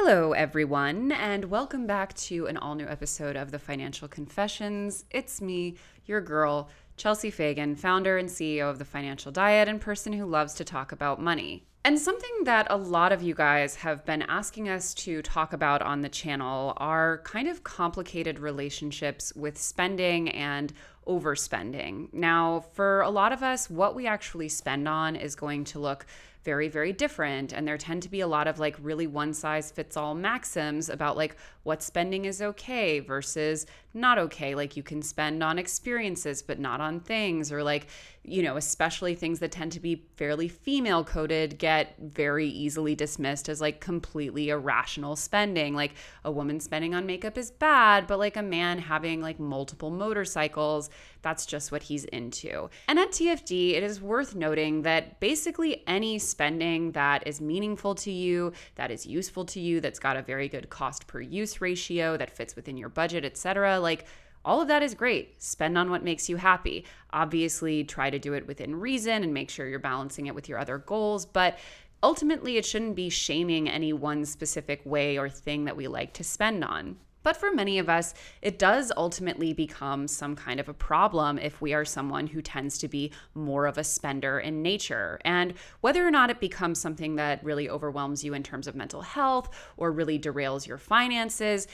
Hello, everyone, and welcome back to an all new episode of the Financial Confessions. It's me, your girl, Chelsea Fagan, founder and CEO of the Financial Diet and person who loves to talk about money. And something that a lot of you guys have been asking us to talk about on the channel are kind of complicated relationships with spending and overspending. Now, for a lot of us, what we actually spend on is going to look very, very different. And there tend to be a lot of like really one size fits all maxims about like what spending is okay versus not okay. Like you can spend on experiences, but not on things, or like, you know, especially things that tend to be fairly female coded get very easily dismissed as like completely irrational spending. Like a woman spending on makeup is bad, but like a man having like multiple motorcycles, that's just what he's into. And at TFD, it is worth noting that basically any spending that is meaningful to you, that is useful to you, that's got a very good cost per use ratio, that fits within your budget, etc., like all of that is great. Spend on what makes you happy. Obviously, try to do it within reason and make sure you're balancing it with your other goals, but ultimately, it shouldn't be shaming any one specific way or thing that we like to spend on. But for many of us, it does ultimately become some kind of a problem if we are someone who tends to be more of a spender in nature. And whether or not it becomes something that really overwhelms you in terms of mental health or really derails your finances,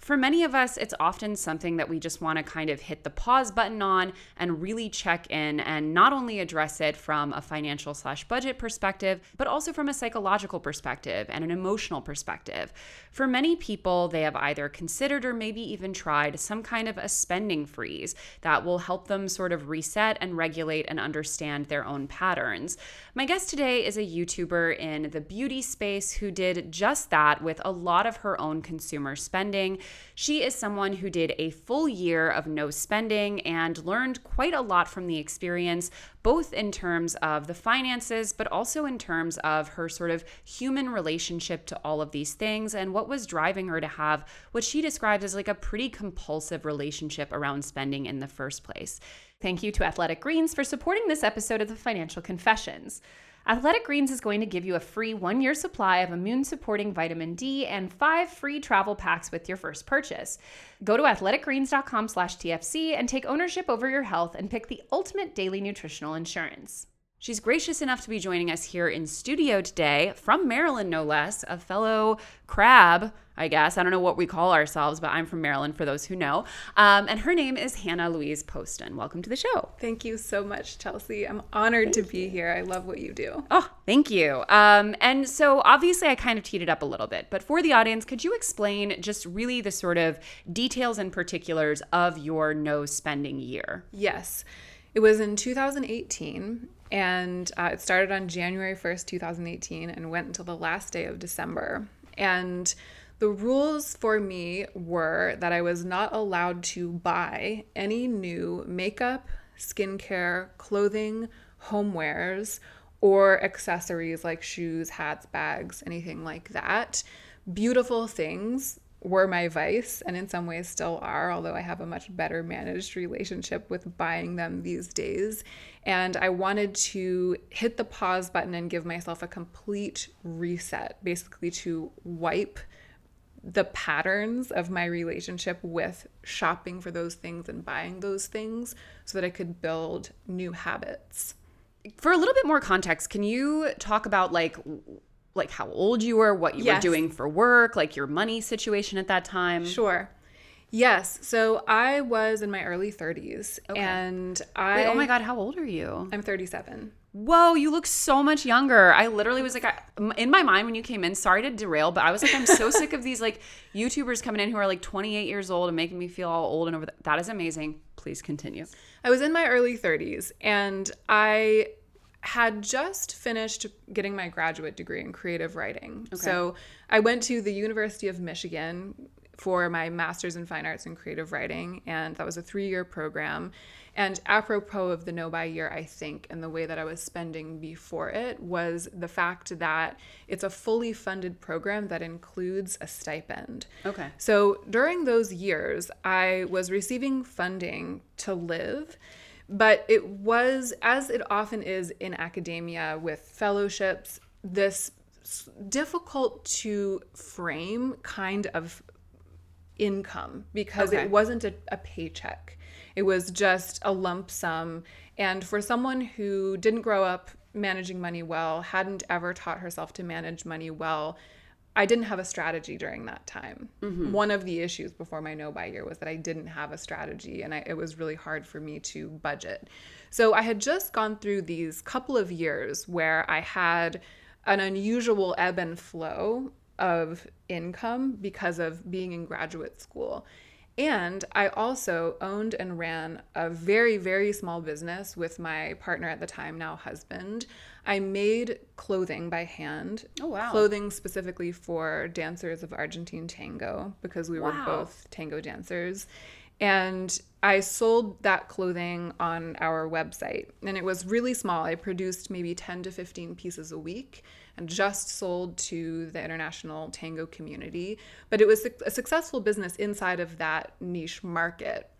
for many of us, it's often something that we just want to kind of hit the pause button on and really check in and not only address it from a financial slash budget perspective, but also from a psychological perspective and an emotional perspective. For many people, they have either considered or maybe even tried some kind of a spending freeze that will help them sort of reset and regulate and understand their own patterns. My guest today is a YouTuber in the beauty space who did just that with a lot of her own consumer spending. She is someone who did a full year of no spending and learned quite a lot from the experience, both in terms of the finances, but also in terms of her sort of human relationship to all of these things and what was driving her to have what she describes as like a pretty compulsive relationship around spending in the first place. Thank you to Athletic Greens for supporting this episode of the Financial Confessions. Athletic Greens is going to give you a free one year supply of immune supporting vitamin D and five free travel packs with your first purchase. Go to athleticgreens.com slash TFC and take ownership over your health and pick the ultimate daily nutritional insurance. She's gracious enough to be joining us here in studio today from Maryland, no less, a fellow crab I guess. I don't know what we call ourselves, but I'm from Maryland for those who know. Um, and her name is Hannah Louise Poston. Welcome to the show. Thank you so much, Chelsea. I'm honored thank to be you. here. I love what you do. Oh, thank you. Um, and so obviously, I kind of teed it up a little bit, but for the audience, could you explain just really the sort of details and particulars of your no spending year? Yes. It was in 2018 and uh, it started on January 1st, 2018 and went until the last day of December. And the rules for me were that I was not allowed to buy any new makeup, skincare, clothing, homewares, or accessories like shoes, hats, bags, anything like that. Beautiful things were my vice and in some ways still are, although I have a much better managed relationship with buying them these days. And I wanted to hit the pause button and give myself a complete reset, basically to wipe the patterns of my relationship with shopping for those things and buying those things so that I could build new habits. For a little bit more context, can you talk about like like how old you were, what you yes. were doing for work, like your money situation at that time? Sure. Yes. So I was in my early 30s okay. and I Wait, oh my god, how old are you? I'm 37 whoa, you look so much younger. I literally was like, I, in my mind when you came in, sorry to derail, but I was like, I'm so sick of these like YouTubers coming in who are like 28 years old and making me feel all old and over. The- that is amazing. Please continue. I was in my early 30s and I had just finished getting my graduate degree in creative writing. Okay. So I went to the University of Michigan for my master's in fine arts and creative writing, and that was a three year program. And apropos of the no buy year, I think, and the way that I was spending before it was the fact that it's a fully funded program that includes a stipend. Okay. So during those years, I was receiving funding to live, but it was, as it often is in academia with fellowships, this difficult to frame kind of income because Okay. it wasn't a, a paycheck. It was just a lump sum. And for someone who didn't grow up managing money well, hadn't ever taught herself to manage money well, I didn't have a strategy during that time. Mm-hmm. One of the issues before my no buy year was that I didn't have a strategy and I, it was really hard for me to budget. So I had just gone through these couple of years where I had an unusual ebb and flow of income because of being in graduate school. And I also owned and ran a very, very small business with my partner at the time, now husband. I made clothing by hand. Oh, wow. Clothing specifically for dancers of Argentine tango because we were both tango dancers. And I sold that clothing on our website. And it was really small. I produced maybe 10 to 15 pieces a week and just sold to the international tango community. But it was a successful business inside of that niche market.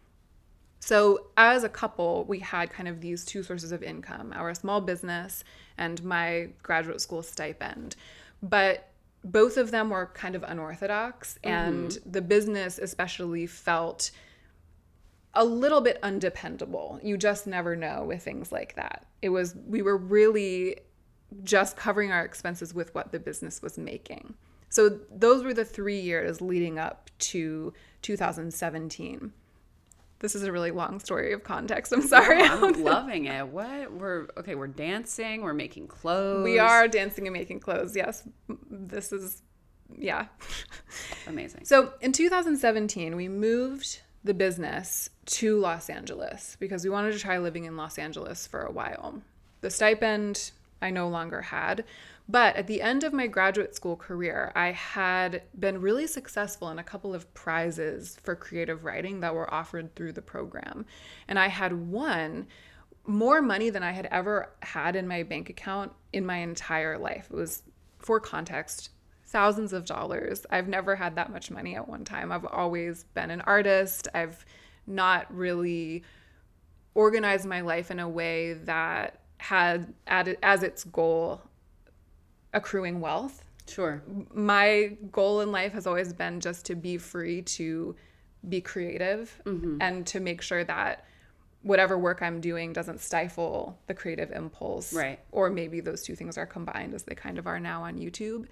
So, as a couple, we had kind of these two sources of income our small business and my graduate school stipend. But both of them were kind of unorthodox, mm-hmm. and the business especially felt a little bit undependable. You just never know with things like that. It was, we were really just covering our expenses with what the business was making. So, those were the three years leading up to 2017. This is a really long story of context. I'm sorry. I'm loving it. What we're okay. We're dancing. We're making clothes. we are dancing and making clothes. Yes. This is, yeah. amazing. So in 2017, we moved the business to Los Angeles because we wanted to try living in Los Angeles for a while. The stipend I no longer had, but at the end of my graduate school career, I had been really successful in a couple of prizes for creative writing that were offered through the program. And I had won more money than I had ever had in my bank account in my entire life. It was, for context, thousands of dollars. I've never had that much money at one time. I've always been an artist. I've not really organized my life in a way that had as its goal accruing wealth. Sure. My goal in life has always been just to be free to be creative mm-hmm. and to make sure that whatever work I'm doing doesn't stifle the creative impulse. Right. Or maybe those two things are combined as they kind of are now on YouTube.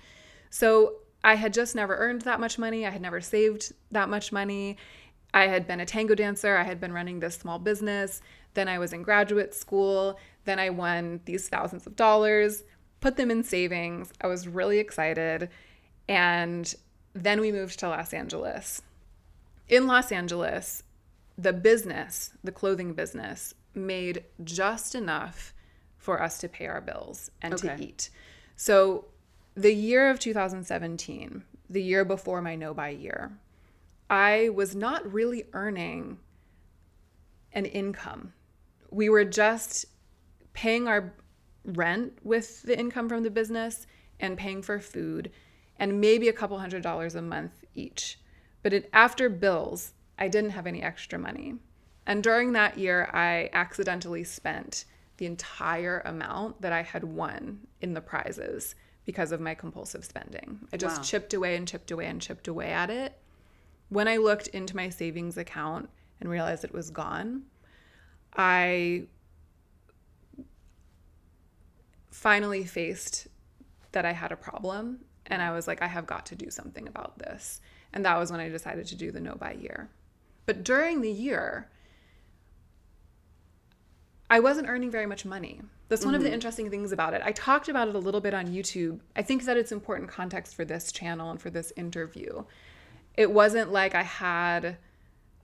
So I had just never earned that much money. I had never saved that much money. I had been a tango dancer. I had been running this small business. Then I was in graduate school. Then I won these thousands of dollars, put them in savings. I was really excited. And then we moved to Los Angeles. In Los Angeles, the business, the clothing business, made just enough for us to pay our bills and to eat. So, the year of 2017, the year before my no buy year, I was not really earning an income. We were just paying our rent with the income from the business and paying for food and maybe a couple hundred dollars a month each. But it, after bills, I didn't have any extra money. And during that year, I accidentally spent the entire amount that I had won in the prizes because of my compulsive spending. I just Wow. chipped away and chipped away and chipped away at it. When I looked into my savings account and realized it was gone, I finally faced that I had a problem and I was like, I have got to do something about this. And that was when I decided to do the no buy year. But during the year, I wasn't earning very much money. That's one of the mm-hmm. interesting things about it. I talked about it a little bit on YouTube. I think that it's important context for this channel and for this interview. It wasn't like I had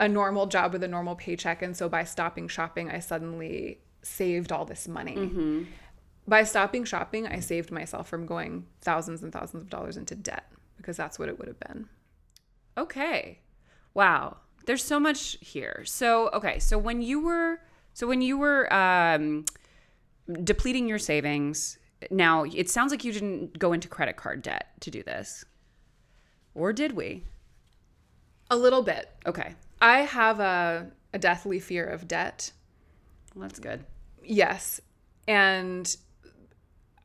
a normal job with a normal paycheck, and so by stopping shopping, I suddenly saved all this money. Mm-hmm. By stopping shopping, I saved myself from going thousands and thousands of dollars into debt because that's what it would have been. Okay. Wow. There's so much here. So, okay. So when you were so when you were um depleting your savings, now it sounds like you didn't go into credit card debt to do this. Or did we? A little bit. Okay. I have a, a deathly fear of debt. Well, that's good. Yes. And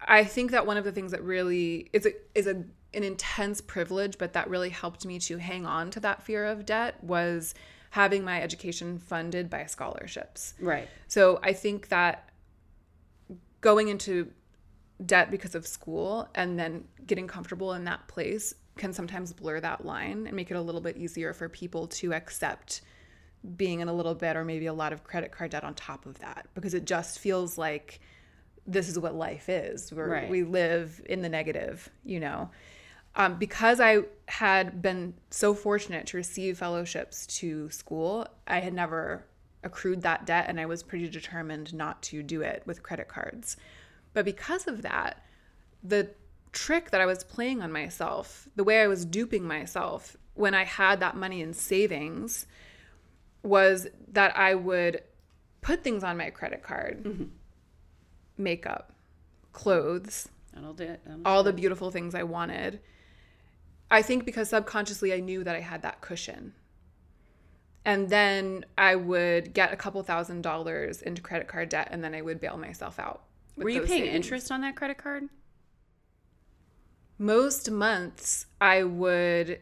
I think that one of the things that really is a, is a an intense privilege, but that really helped me to hang on to that fear of debt was having my education funded by scholarships. Right. So I think that going into debt because of school and then getting comfortable in that place can sometimes blur that line and make it a little bit easier for people to accept being in a little bit or maybe a lot of credit card debt on top of that because it just feels like this is what life is. Where Right. we live in the negative, you know. Um, because I had been so fortunate to receive fellowships to school, I had never accrued that debt and I was pretty determined not to do it with credit cards. But because of that, the trick that I was playing on myself, the way I was duping myself when I had that money in savings was that I would put things on my credit card makeup, clothes, That'll do it. That'll- all the beautiful things I wanted. I think because subconsciously I knew that I had that cushion. And then I would get a couple thousand dollars into credit card debt and then I would bail myself out. Were you paying savings. interest on that credit card? Most months I would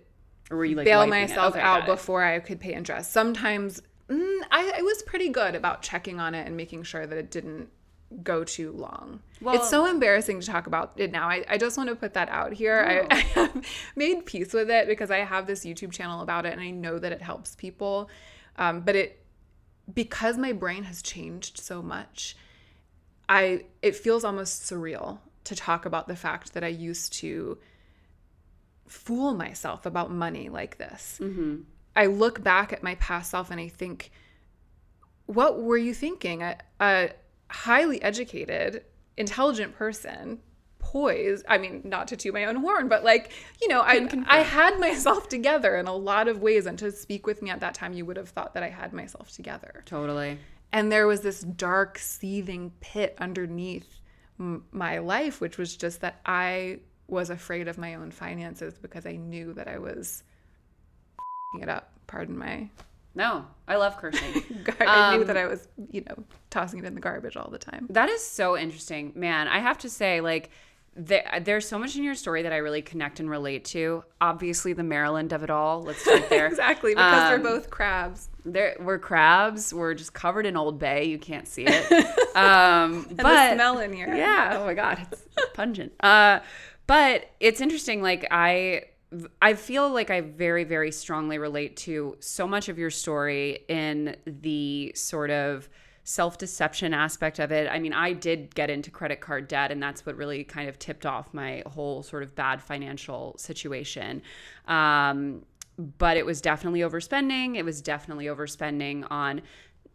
Or were you like bail myself Okay, out before I could pay interest. Sometimes mm, I, I was pretty good about checking on it and making sure that it didn't go too long. Well- it's so embarrassing to talk about it now. I, I just want to put that out here. I, I have made peace with it because I have this YouTube channel about it and I know that it helps people. Um, but it because my brain has changed so much, I it feels almost surreal to talk about the fact that I used to fool myself about money like this. I look back at my past self and I think, what were you thinking? A, a highly educated, intelligent person, poised. I mean, not to toot my own horn, but like, you know, I, I had myself together in a lot of ways. And to speak with me at that time, you would have thought that I had myself together. Totally. And there was this dark, seething pit underneath m- my life, which was just that I was afraid of my own finances because I knew that I was f***ing it up. Pardon my. No, I love cursing. I knew Um, that I was, you know, tossing it in the garbage all the time. That is so interesting, man. I have to say, like, there, there's so much in your story that I really connect and relate to. Obviously, the Maryland of it all. Let's start there. Exactly, because Um, they're both crabs. There, we're crabs. We're just covered in Old Bay. You can't see it. Um, And but the smell in here. yeah. Oh my god, it's pungent. Uh, but it's interesting. Like I, I feel like I very, very strongly relate to so much of your story in the sort of self deception aspect of it. I mean, I did get into credit card debt, and that's what really kind of tipped off my whole sort of bad financial situation. Um, but it was definitely overspending. It was definitely overspending on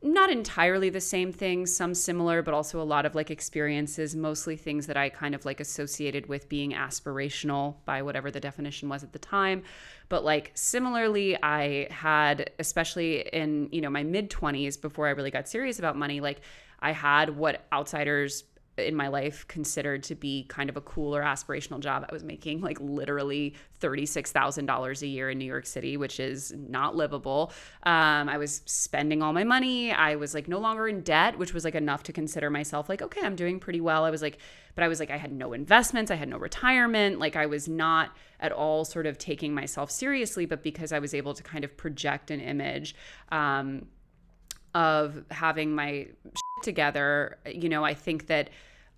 not entirely the same things, some similar, but also a lot of like experiences, mostly things that I kind of like associated with being aspirational by whatever the definition was at the time. But like similarly, I had, especially in, you know, my mid 20s before I really got serious about money, like I had what outsiders in my life considered to be kind of a cool or aspirational job. I was making like literally $36,000 a year in New York City, which is not livable. Um, I was spending all my money. I was like no longer in debt, which was like enough to consider myself like, okay, I'm doing pretty well. I was like, but I was like, I had no investments. I had no retirement. Like I was not at all sort of taking myself seriously, but because I was able to kind of project an image, um, of having my together, you know, I think that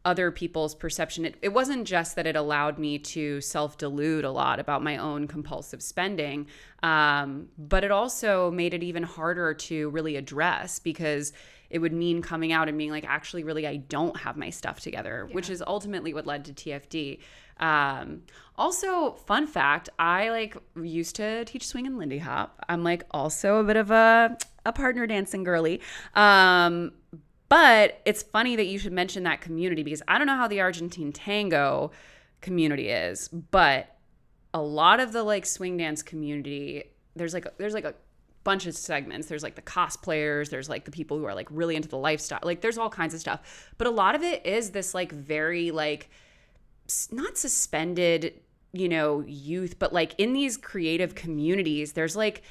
other people's perception, it, it wasn't just that it allowed me to self delude a lot about my own compulsive spending, um, but it also made it even harder to really address because it would mean coming out and being like, actually, really, I don't have my stuff together, which is ultimately what led to TFD. Um, also, fun fact, I like used to teach swing and Lindy Hop. I'm like also a bit of a a partner dancing girly. Um, but it's funny that you should mention that community because I don't know how the Argentine tango community is, but a lot of the like swing dance community, there's like there's like a bunch of segments. There's like the cosplayers, there's like the people who are like really into the lifestyle. Like there's all kinds of stuff. But a lot of it is this like very like not suspended, you know, youth, but like in these creative communities, there's like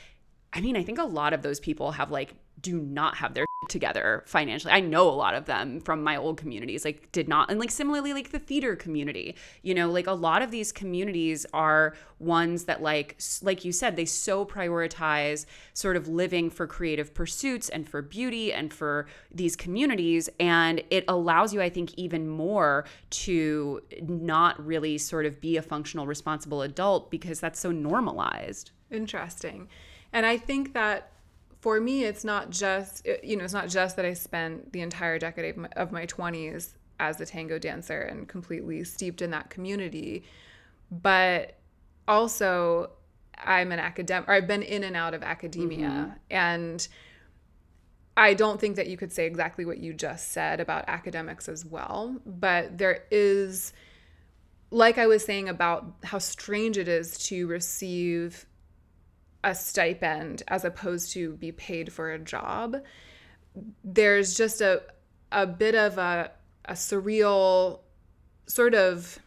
I mean, I think a lot of those people have like do not have their together financially. I know a lot of them from my old communities, like did not. And like similarly, like the theater community, you know, like a lot of these communities are ones that like, like you said, they so prioritize sort of living for creative pursuits and for beauty and for these communities. And it allows you, I think, even more to not really sort of be a functional, responsible adult because that's so normalized. Interesting. And I think that for me, it's not just you know it's not just that I spent the entire decade of my, of my 20s as a tango dancer and completely steeped in that community, but also I'm an academic or I've been in and out of academia mm-hmm. and I don't think that you could say exactly what you just said about academics as well, but there is like I was saying about how strange it is to receive a stipend as opposed to be paid for a job there's just a a bit of a a surreal sort of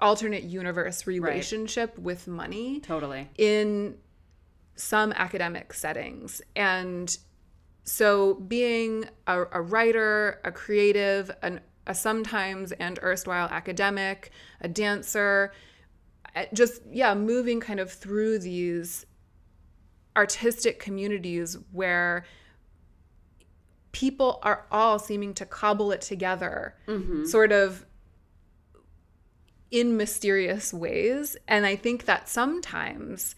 alternate universe relationship right. with money totally in some academic settings and so being a, a writer a creative an, a sometimes and erstwhile academic a dancer eh, just yeah moving kind of through these artistic communities where people are all seeming to cobble it together mm-hmm. sort of in mysterious ways. And i think that sometimes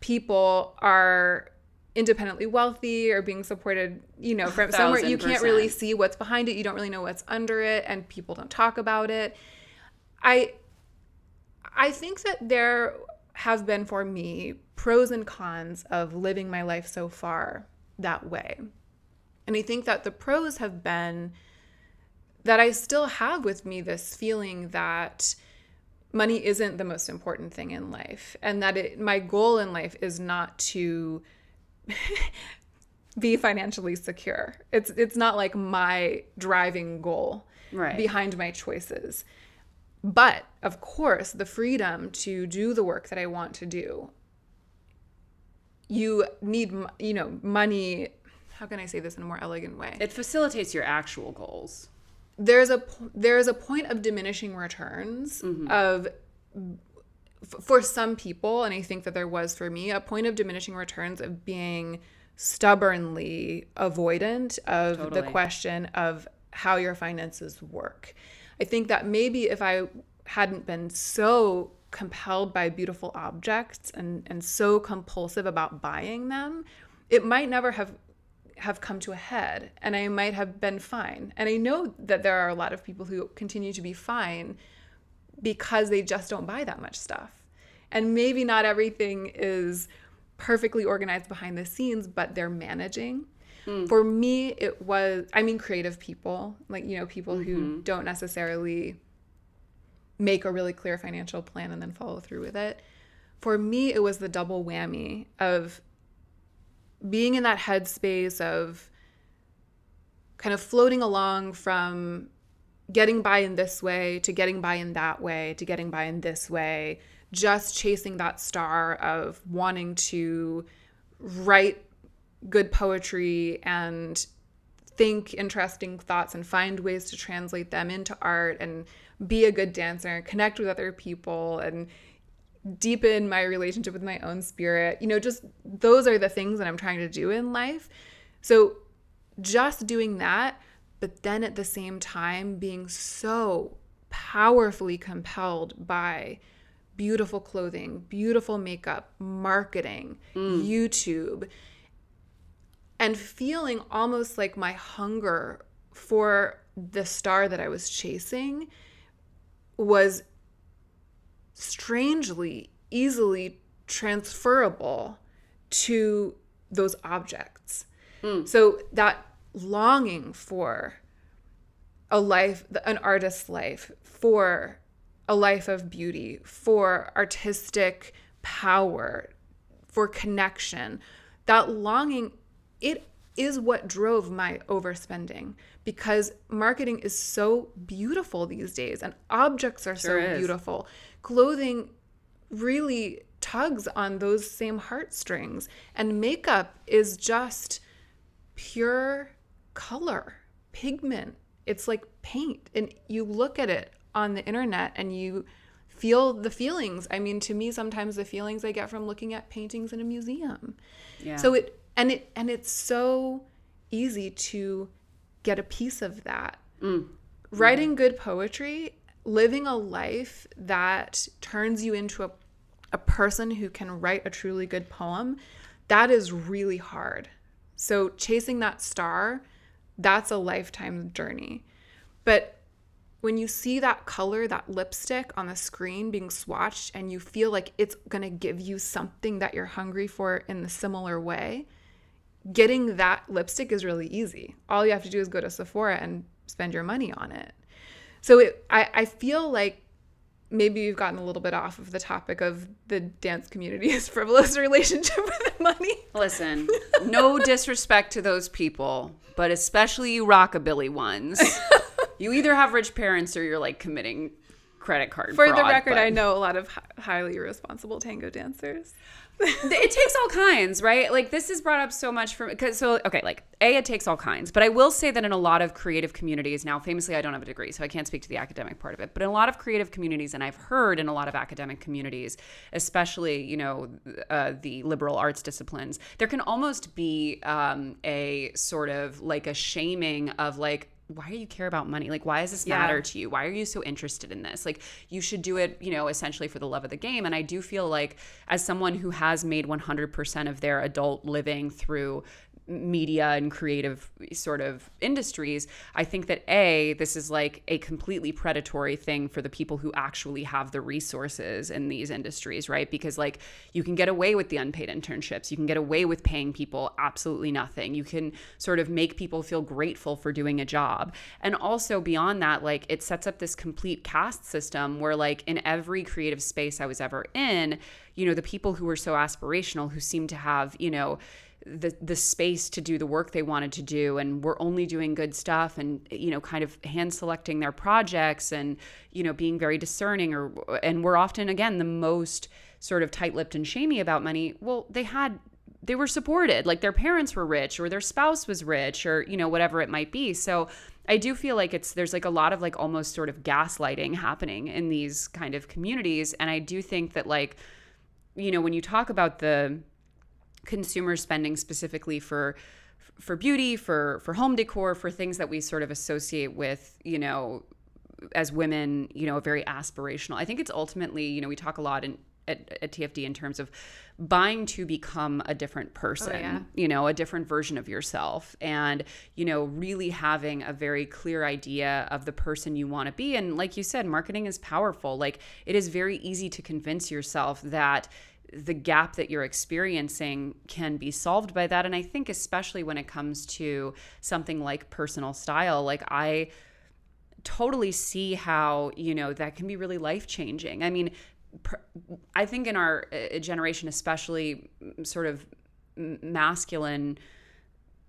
people are independently wealthy or being supported you know from somewhere you can't really see what's behind it. You don't really know what's under it and people don't talk about it. I i think that there have been for me pros and cons of living my life so far that way. And I think that the pros have been that I still have with me this feeling that money isn't the most important thing in life and that it, my goal in life is not to be financially secure. It's it's not like my driving goal right. behind my choices. But of course, the freedom to do the work that I want to do. You need, you know, money. How can I say this in a more elegant way? It facilitates your actual goals. There's a there's a point of diminishing returns mm-hmm. of for some people, and I think that there was for me a point of diminishing returns of being stubbornly avoidant of totally. the question of how your finances work. I think that maybe if I hadn't been so compelled by beautiful objects and, and so compulsive about buying them, it might never have have come to a head and I might have been fine. And I know that there are a lot of people who continue to be fine because they just don't buy that much stuff. And maybe not everything is perfectly organized behind the scenes, but they're managing. Mm. For me, it was, I mean, creative people, like, you know, people mm-hmm. who don't necessarily make a really clear financial plan and then follow through with it. For me, it was the double whammy of being in that headspace of kind of floating along from getting by in this way to getting by in that way to getting by in this way, just chasing that star of wanting to write good poetry and think interesting thoughts and find ways to translate them into art and be a good dancer, and connect with other people and deepen my relationship with my own spirit. You know, just those are the things that I'm trying to do in life. So just doing that, but then at the same time being so powerfully compelled by beautiful clothing, beautiful makeup, marketing, mm. YouTube and feeling almost like my hunger for the star that I was chasing was strangely easily transferable to those objects. Mm. So that longing for a life, an artist's life, for a life of beauty, for artistic power, for connection, that longing it is what drove my overspending because marketing is so beautiful these days and objects are sure so is. beautiful. Clothing really tugs on those same heartstrings and makeup is just pure color, pigment. It's like paint. And you look at it on the internet and you feel the feelings. I mean, to me, sometimes the feelings I get from looking at paintings in a museum. Yeah. So it and it and it's so easy to get a piece of that. Mm. Writing good poetry, living a life that turns you into a, a person who can write a truly good poem, that is really hard. So chasing that star, that's a lifetime journey. But when you see that color, that lipstick on the screen being swatched, and you feel like it's gonna give you something that you're hungry for in the similar way, getting that lipstick is really easy. All you have to do is go to Sephora and spend your money on it. So it, I, I feel like maybe we've gotten a little bit off of the topic of the dance community's frivolous relationship with money. Listen, no disrespect to those people, but especially you rockabilly ones. you either have rich parents or you're like committing credit card For the record, but- I know a lot of hi- highly irresponsible tango dancers. It takes all kinds, right? Like this is brought up so much from because so okay, like a it takes all kinds, but I will say that in a lot of creative communities now, famously, I don't have a degree, so I can't speak to the academic part of it. But in a lot of creative communities, and I've heard in a lot of academic communities, especially you know uh, the liberal arts disciplines, there can almost be um, a sort of like a shaming of like why do you care about money? Like, why does this Yeah. matter to you? Why are you so interested in this? Like, you should do it, you know, essentially for the love of the game. And I do feel like, as someone who has made 100% of their adult living through media and creative sort of industries, I think that A, this is like a completely predatory thing for the people who actually have the resources in these industries, right? Because like you can get away with the unpaid internships, you can get away with paying people absolutely nothing. You can sort of make people feel grateful for doing a job. And also beyond that, like it sets up this complete caste system where like in every creative space I was ever in, you know, the people who were so aspirational, who seem to have, you know, the the space to do the work they wanted to do and were only doing good stuff and you know kind of hand selecting their projects and you know being very discerning or and we're often again the most sort of tight-lipped and shamey about money. Well they had they were supported. Like their parents were rich or their spouse was rich or you know whatever it might be. So i do feel like it's there's like a lot of like almost sort of gaslighting happening in these kind of communities. And i do think that like you know when you talk about the consumer spending specifically for for beauty for for home decor for things that we sort of associate with you know as women you know very aspirational. I think it's ultimately you know we talk a lot in at, at tfd in terms of buying to become a different person oh, yeah. you know a different version of yourself and you know really having a very clear idea of the person you want to be. And like you said marketing is powerful. Like it is very easy to convince yourself that the gap that you're experiencing can be solved by that and i think especially when it comes to something like personal style like i totally see how you know that can be really life changing i mean per, i think in our uh, generation especially sort of masculine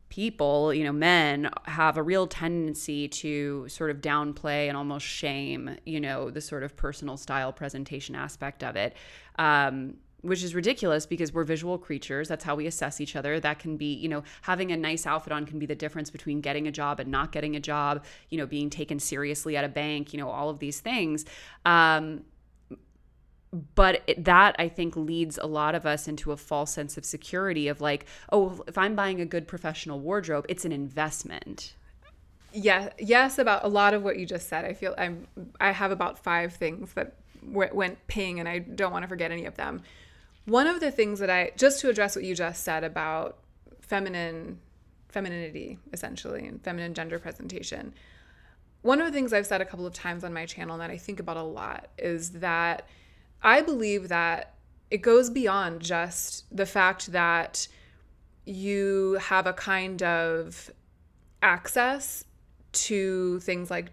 people, you know, men have a real tendency to sort of downplay and almost shame, you know, the sort of personal style presentation aspect of it. Um, which is ridiculous because we're visual creatures. That's how we assess each other. That can be, you know, having a nice outfit on can be the difference between getting a job and not getting a job, you know, being taken seriously at a bank, you know, all of these things. Um, but it, that i think leads a lot of us into a false sense of security of like oh if i'm buying a good professional wardrobe it's an investment Yeah, yes, about a lot of what you just said. I feel I'm I have about five things that went ping, and I don't want to forget any of them. One of the things that I just to address what you just said about feminine femininity essentially and feminine gender presentation. One of the things I've said a couple of times on my channel that I think about a lot is that I believe that it goes beyond just the fact that you have a kind of access to things like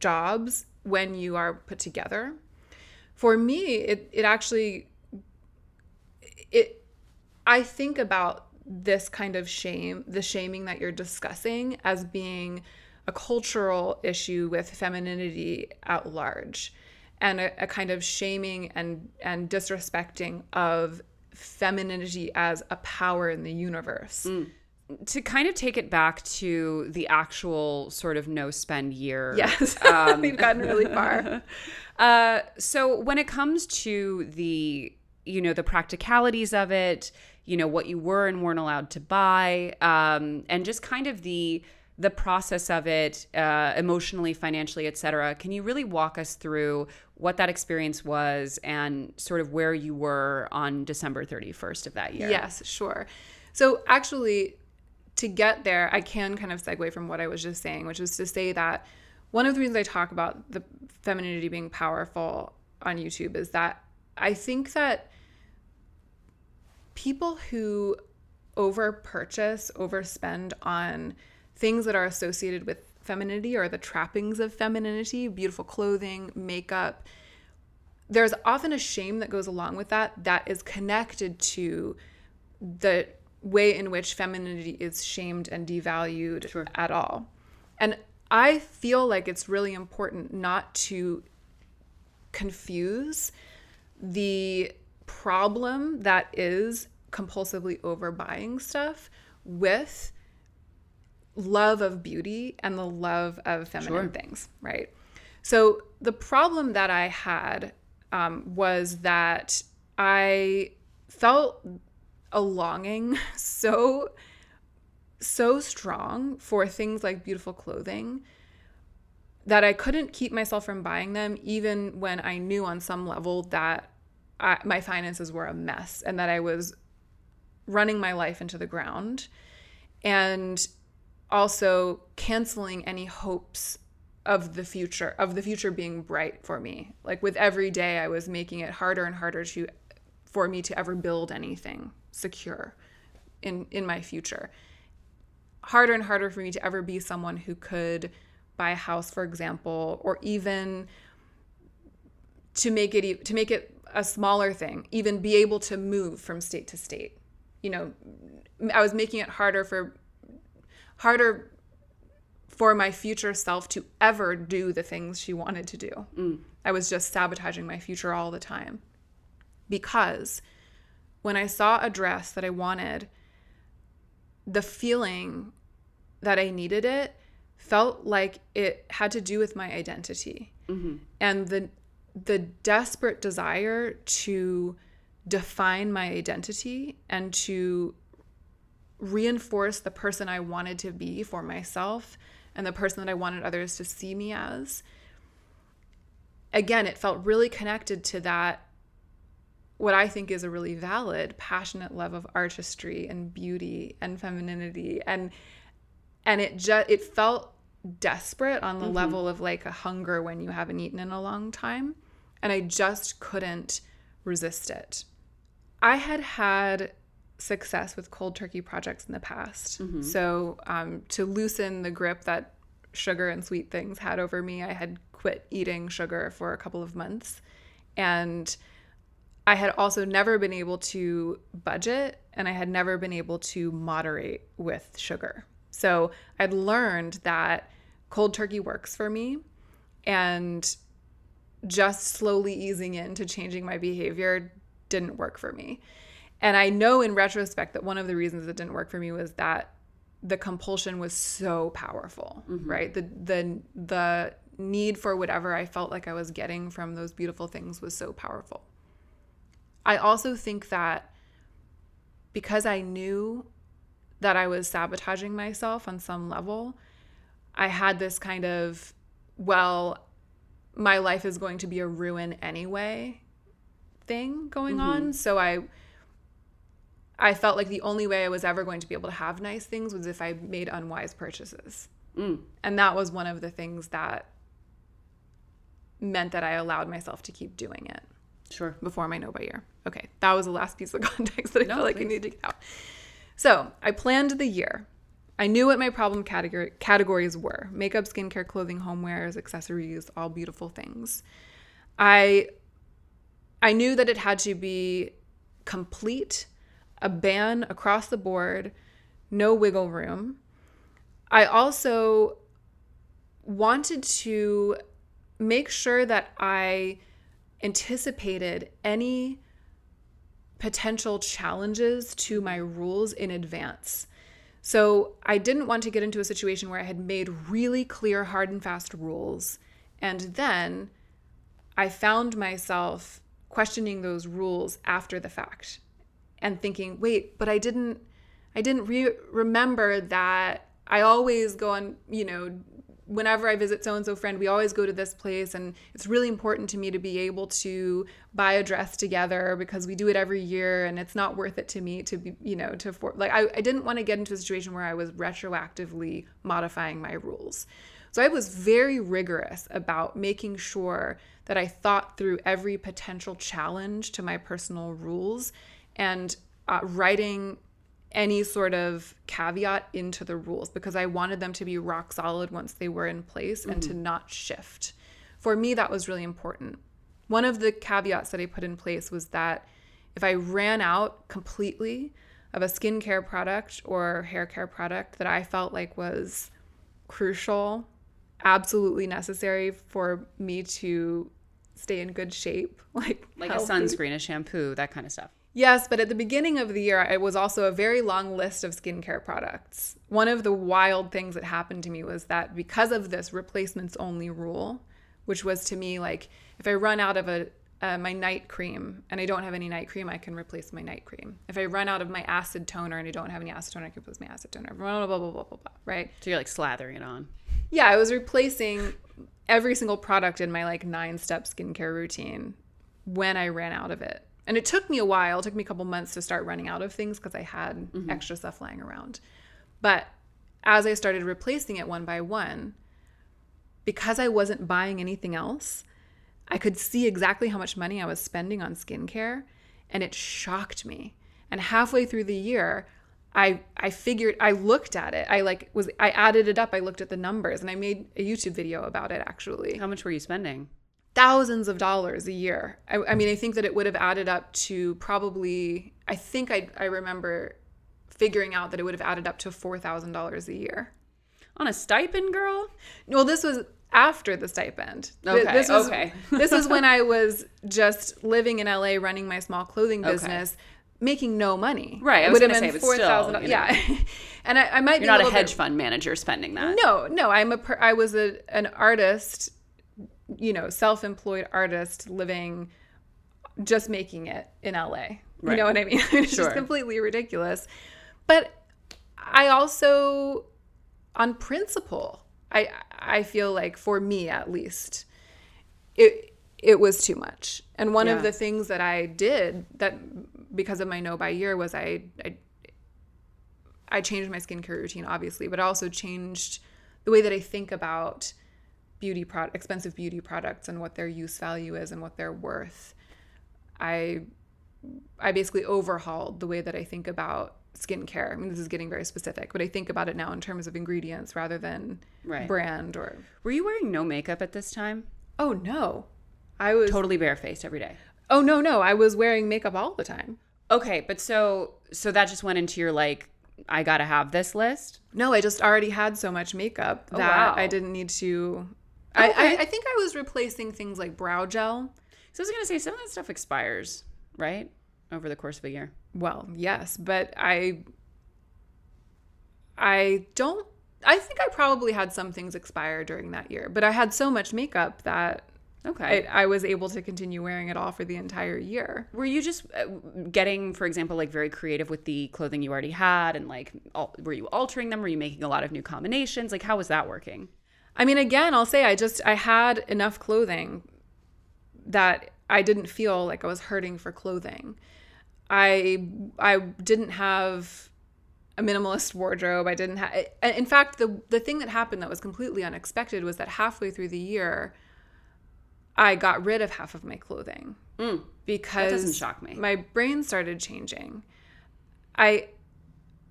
jobs when you are put together. For me, it, it actually it I think about this kind of shame, the shaming that you're discussing as being a cultural issue with femininity at large and a, a kind of shaming and and disrespecting of femininity as a power in the universe to kind of take it back to the actual sort of no spend year. Yes, um, we've gotten really far. Uh, so when it comes to the you know the practicalities of it, you know what you were and weren't allowed to buy, um, and just kind of the the process of it uh, emotionally financially etc can you really walk us through what that experience was and sort of where you were on december 31st of that year? Yes sure. So actually to get there i can kind of segue from what i was just saying which was to say that one of the reasons i talk about the femininity being powerful on youtube is that i think that people who over purchase overspend on things that are associated with femininity or the trappings of femininity, beautiful clothing, makeup. There's often a shame that goes along with that that is connected to the way in which femininity is shamed and devalued sure. at all. And I feel like it's really important not to confuse the problem that is compulsively overbuying stuff with love of beauty and the love of feminine sure. things, right? So the problem that I had um, was that I felt a longing so so strong for things like beautiful clothing that I couldn't keep myself from buying them even when I knew on some level that I, my finances were a mess and that I was running my life into the ground. And also canceling any hopes of the future of the future being bright for me like with every day i was making it harder and harder to for me to ever build anything secure in in my future harder and harder for me to ever be someone who could buy a house for example or even to make it to make it a smaller thing even be able to move from state to state you know i was making it harder for harder for my future self to ever do the things she wanted to do. Mm. I was just sabotaging my future all the time. Because when I saw a dress that I wanted, the feeling that I needed it felt like it had to do with my identity. Mm-hmm. And the the desperate desire to define my identity and to reinforce the person I wanted to be for myself and the person that I wanted others to see me as. Again, it felt really connected to that what I think is a really valid, passionate love of artistry and beauty and femininity and and it just it felt desperate on the mm-hmm. level of like a hunger when you haven't eaten in a long time and I just couldn't resist it. I had had success with cold turkey projects in the past. Mm-hmm. So, um, to loosen the grip that sugar and sweet things had over me, I had quit eating sugar for a couple of months. And I had also never been able to budget and I had never been able to moderate with sugar. So, I'd learned that cold turkey works for me. And just slowly easing into changing my behavior didn't work for me. And I know in retrospect that one of the reasons it didn't work for me was that the compulsion was so powerful, mm-hmm. right? The the the need for whatever I felt like I was getting from those beautiful things was so powerful. I also think that because I knew that I was sabotaging myself on some level, I had this kind of, well, my life is going to be a ruin anyway thing going mm-hmm. on. So I I felt like the only way I was ever going to be able to have nice things was if I made unwise purchases. Mm. And that was one of the things that meant that I allowed myself to keep doing it. Sure. Before my no buy year. Okay. That was the last piece of context that I no, felt like please. I needed to get out. So I planned the year. I knew what my problem category, categories were makeup, skincare, clothing, homewares, accessories, all beautiful things. I I knew that it had to be complete a ban across the board, no wiggle room. I also wanted to make sure that I anticipated any potential challenges to my rules in advance. So I didn't want to get into a situation where I had made really clear, hard and fast rules. And then I found myself questioning those rules after the fact and thinking, wait, but I didn't I didn't re- remember that I always go on, you know, whenever I visit so and so friend, we always go to this place. And it's really important to me to be able to buy a dress together because we do it every year and it's not worth it to me to be, you know, to for like, I, I didn't want to get into a situation where I was retroactively modifying my rules. So I was very rigorous about making sure that I thought through every potential challenge to my personal rules and uh, writing any sort of caveat into the rules because I wanted them to be rock solid once they were in place and mm-hmm. to not shift. For me, that was really important. One of the caveats that I put in place was that if I ran out completely of a skincare product or hair care product that I felt like was crucial, absolutely necessary for me to stay in good shape, like like healthy. a sunscreen, a shampoo, that kind of stuff. Yes, but at the beginning of the year, it was also a very long list of skincare products. One of the wild things that happened to me was that because of this replacements only rule, which was to me like if I run out of a uh, my night cream and I don't have any night cream, I can replace my night cream. If I run out of my acid toner and I don't have any acid toner, I can replace my acid toner. Blah blah blah blah blah blah. Right. So you're like slathering it on. Yeah, I was replacing every single product in my like nine step skincare routine when I ran out of it. And it took me a while, it took me a couple months to start running out of things because I had mm-hmm. extra stuff lying around. But as I started replacing it one by one, because I wasn't buying anything else, I could see exactly how much money I was spending on skincare and it shocked me. And halfway through the year, I I figured I looked at it. I like was I added it up. I looked at the numbers and I made a YouTube video about it actually. How much were you spending? Thousands of dollars a year. I, I, mean, I think that it would have added up to probably, I think I, I remember figuring out that it would have added up to $4,000 a year. On a stipend, girl? Well, this was after the stipend. Okay. This was, okay. this is when I was just living in LA, running my small clothing business. Okay. Making no money, right? I would have been four thousand. You know. Yeah, and I, I might. You're be not a, a hedge bit, fund manager spending that. No, no. I'm a. Per, I was a an artist you know, self-employed artist living just making it in LA. Right. You know what I mean? it's sure. just completely ridiculous. But I also on principle, I I feel like for me at least it it was too much. And one yeah. of the things that I did that because of my no buy year was I I I changed my skincare routine obviously, but I also changed the way that I think about beauty product expensive beauty products and what their use value is and what they're worth i i basically overhauled the way that i think about skincare i mean this is getting very specific but i think about it now in terms of ingredients rather than right. brand or were you wearing no makeup at this time oh no i was totally barefaced every day oh no no i was wearing makeup all the time okay but so so that just went into your like I gotta have this list? No, I just already had so much makeup oh, that wow. I didn't need to I, I, I think I was replacing things like brow gel. So I was gonna say some of that stuff expires, right? Over the course of a year. Well, yes, but I I don't I think I probably had some things expire during that year, but I had so much makeup that okay I, I, was able to continue wearing it all for the entire year were you just uh, getting for example like very creative with the clothing you already had and like all, were you altering them were you making a lot of new combinations like how was that working I mean, again, I'll say I just I had enough clothing that I didn't feel like I was hurting for clothing. I I didn't have a minimalist wardrobe. I didn't have in fact the the thing that happened that was completely unexpected was that halfway through the year I got rid of half of my clothing. Mm, because that doesn't shock me. My brain started changing. I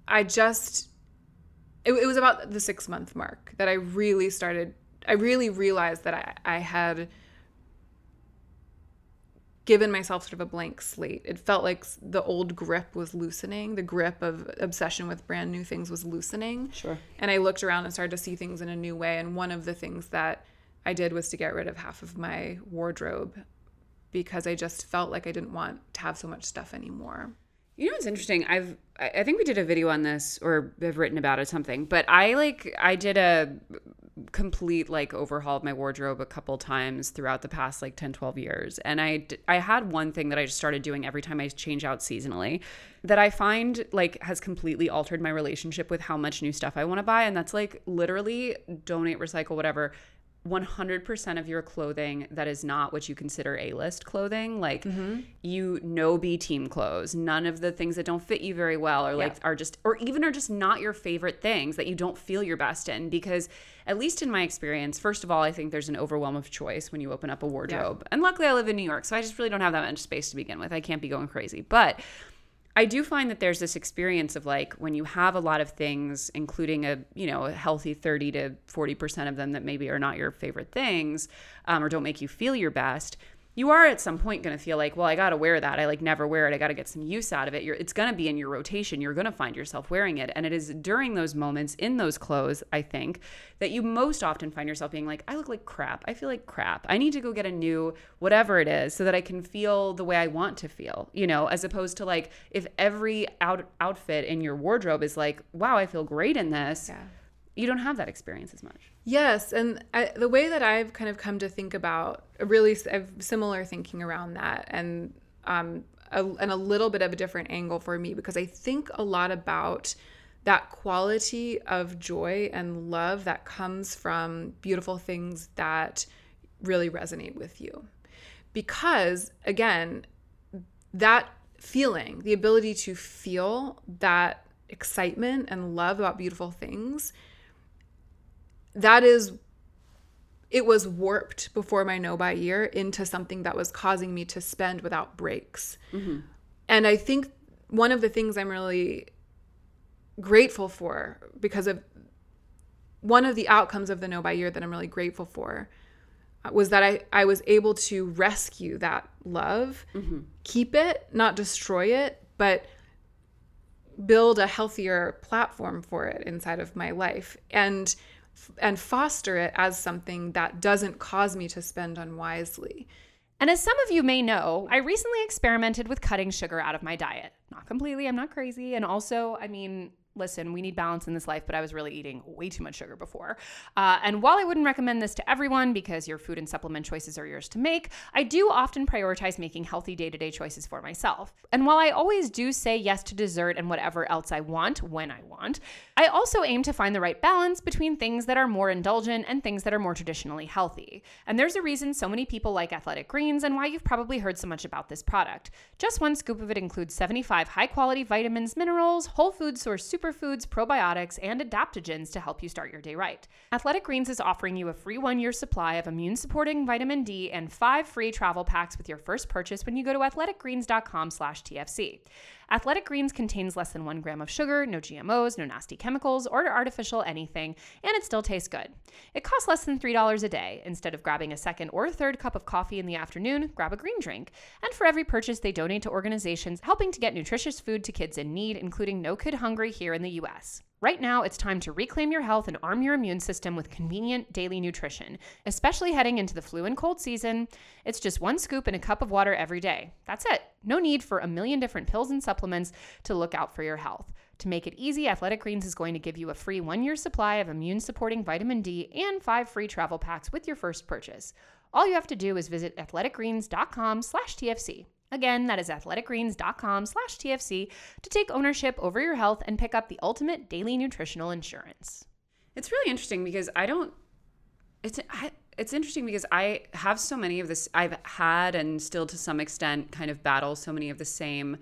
I just it, it was about the six month mark that I really started, I really realized that I, I had given myself sort of a blank slate. It felt like the old grip was loosening. The grip of obsession with brand new things was loosening. Sure. And I looked around and started to see things in a new way. And one of the things that I did was to get rid of half of my wardrobe because I just felt like I didn't want to have so much stuff anymore. You know what's interesting? I've I think we did a video on this or have written about it something, but I like I did a complete like overhaul of my wardrobe a couple times throughout the past like 10 12 years and I I had one thing that I just started doing every time I change out seasonally that I find like has completely altered my relationship with how much new stuff I want to buy and that's like literally donate recycle whatever 100% of your clothing that is not what you consider A-list clothing like mm-hmm. you no B team clothes. None of the things that don't fit you very well or like are just or even are just not your favorite things that you don't feel your best in. Because at least in my experience first of all I think there's an overwhelm of choice when you open up a wardrobe. And luckily I live in New York so I just really don't have that much space to begin with. I can't be going crazy. But I do find that there's this experience of like when you have a lot of things, including a you know a healthy thirty to forty percent of them that maybe are not your favorite things, um, or don't make you feel your best. You are at some point going to feel like, well, I got to wear that. I like never wear it. I got to get some use out of it. You're, it's going to be in your rotation. You're going to find yourself wearing it, and it is during those moments in those clothes, I think, that you most often find yourself being like, I look like crap. I feel like crap. I need to go get a new whatever it is so that I can feel the way I want to feel, you know, as opposed to like if every out- outfit in your wardrobe is like, wow, I feel great in this, Yeah. you don't have that experience as much. Yes, and I, the way that I've kind of come to think about really similar thinking around that, and um, a, and a little bit of a different angle for me because I think a lot about that quality of joy and love that comes from beautiful things that really resonate with you. Because again, that feeling, the ability to feel that excitement and love about beautiful things that is it was warped before my no buy year into something that was causing me to spend without breaks. And I think one of the things I'm really grateful for because of one of the outcomes of the no buy year that I'm really grateful for uh, was that I, I was able to rescue that love, keep it, not destroy it, but build a healthier platform for it inside of my life. And and foster it as something that doesn't cause me to spend unwisely. And as some of you may know, I recently experimented with cutting sugar out of my diet. Not completely, I'm not crazy. And also, I mean, listen, we need balance in this life, but I was really eating way too much sugar before. Uh, and while I wouldn't recommend this to everyone because your food and supplement choices are yours to make, I do often prioritize making healthy day to day choices for myself. And while I always do say yes to dessert and whatever else I want when I want, I also aim to find the right balance between things that are more indulgent and things that are more traditionally healthy. And there's a reason so many people like Athletic Greens and why you've probably heard so much about this product. Just one scoop of it includes 75 high quality vitamins, minerals, whole food source superfoods, probiotics, and adaptogens to help you start your day right. Athletic Greens is offering you a free one year supply of immune supporting vitamin D and five free travel packs with your first purchase when you go to athleticgreens.com slash TFC. Athletic Greens contains less than one gram of sugar, no GMOs, no nasty chemicals, or artificial anything, and it still tastes good. It costs less than $3 a day. Instead of grabbing a second or third cup of coffee in the afternoon, grab a green drink. And for every purchase, they donate to organizations helping to get nutritious food to kids in need, including No Kid Hungry here in the US. Right now, it's time to reclaim your health and arm your immune system with convenient daily nutrition, especially heading into the flu and cold season. It's just one scoop in a cup of water every day. That's it. No need for a million different pills and supplements to look out for your health. To make it easy, Athletic Greens is going to give you a free one year supply of immune supporting vitamin D and five free travel packs with your first purchase. All you have to do is visit athleticgreens.com slash TFC. Again, that is athleticgreens.com slash TFC to take ownership over your health and pick up the ultimate daily nutritional insurance. It's really interesting because I don't. It's I, it's interesting because I have so many of this. I've had and still to some extent kind of battle so many of the same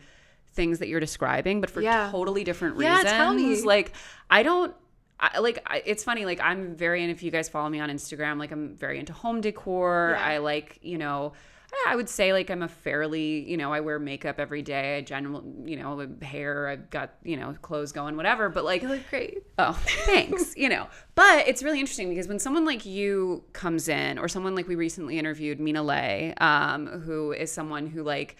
things that you're describing, but for Yeah. totally different reasons. Yeah, reasons. tell me. Like I don't. I, like I, it's funny like i'm very and if you guys follow me on instagram like i'm very into home decor Yeah. i like you know I would say like I'm a fairly, you know, I wear makeup every day. I generally, you know, hair, I've got, you know, clothes going, whatever. But like, You look great. Oh, thanks. you know, but it's really interesting because when someone like you comes in, or someone like we recently interviewed, Mina Le, um, who is someone who like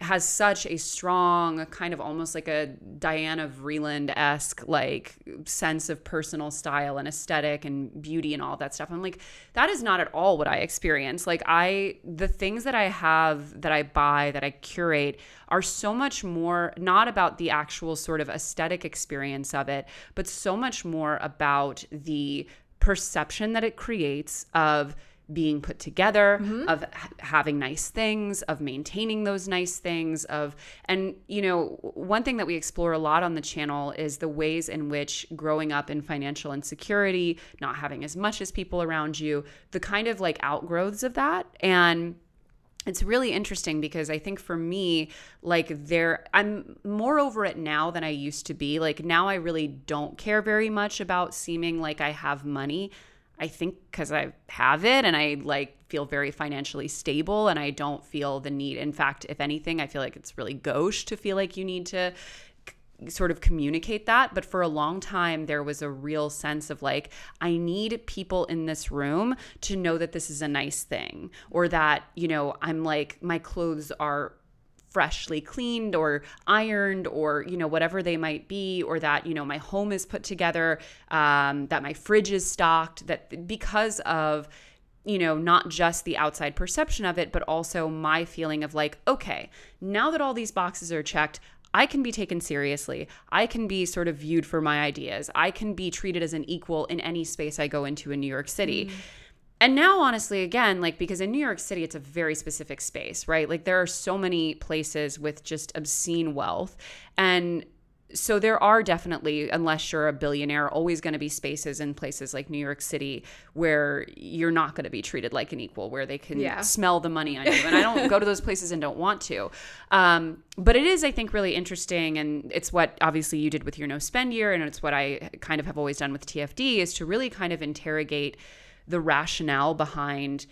has such a strong kind of almost like a Diana Vreeland esque like sense of personal style and aesthetic and beauty and all that stuff. I'm like, that is not at all what I experience. Like I the things that I have that I buy that I curate are so much more not about the actual sort of aesthetic experience of it, but so much more about the perception that it creates of being put together, mm-hmm. of having nice things, of maintaining those nice things, of and you know, one thing that we explore a lot on the channel is the ways in which growing up in financial insecurity, not having as much as people around you, the kind of like outgrowths of that and it's really interesting because I think for me, like there, I'm more over it now than I used to be. Like now, I really don't care very much about seeming like I have money. I think because I have it and I like feel very financially stable and I don't feel the need. In fact, if anything, I feel like it's really gauche to feel like you need to sort of communicate that. But for a long time, there was a real sense of like, I need people in this room to know that this is a nice thing or that, you know, I'm like, my clothes are freshly cleaned or ironed or you know whatever they might be or that you know my home is put together um, that my fridge is stocked that because of you know not just the outside perception of it but also my feeling of like okay now that all these boxes are checked I can be taken seriously. I can be sort of viewed for my ideas. I can be treated as an equal in any space I go into in New York City. Mm and now honestly again like because in new york city it's a very specific space right? Like there are so many places with just obscene wealth. And so there are definitely unless you're a billionaire always going to be spaces in places like new york city where you're not going to be treated like an equal where they can yeah. smell the money on you. And i don't go to those places and don't want to. Um, but it is i think really interesting. And it's what obviously you did with your no spend year. And it's what i kind of have always done with tfd is to really kind of interrogate the rationale behind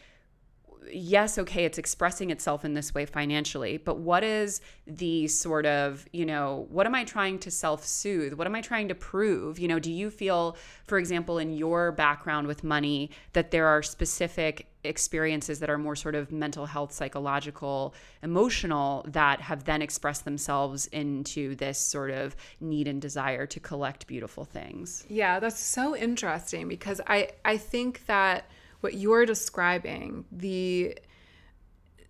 yes, okay, it's expressing itself in this way financially, but what is the sort of, you know, what am I trying to self soothe? What am I trying to prove? You know, do you feel, for example, in your background with money, that there are specific experiences that are more sort of mental health, psychological, emotional that have then expressed themselves into this sort of need and desire to collect beautiful things? Yeah, that's so interesting because I, I think that what you're describing the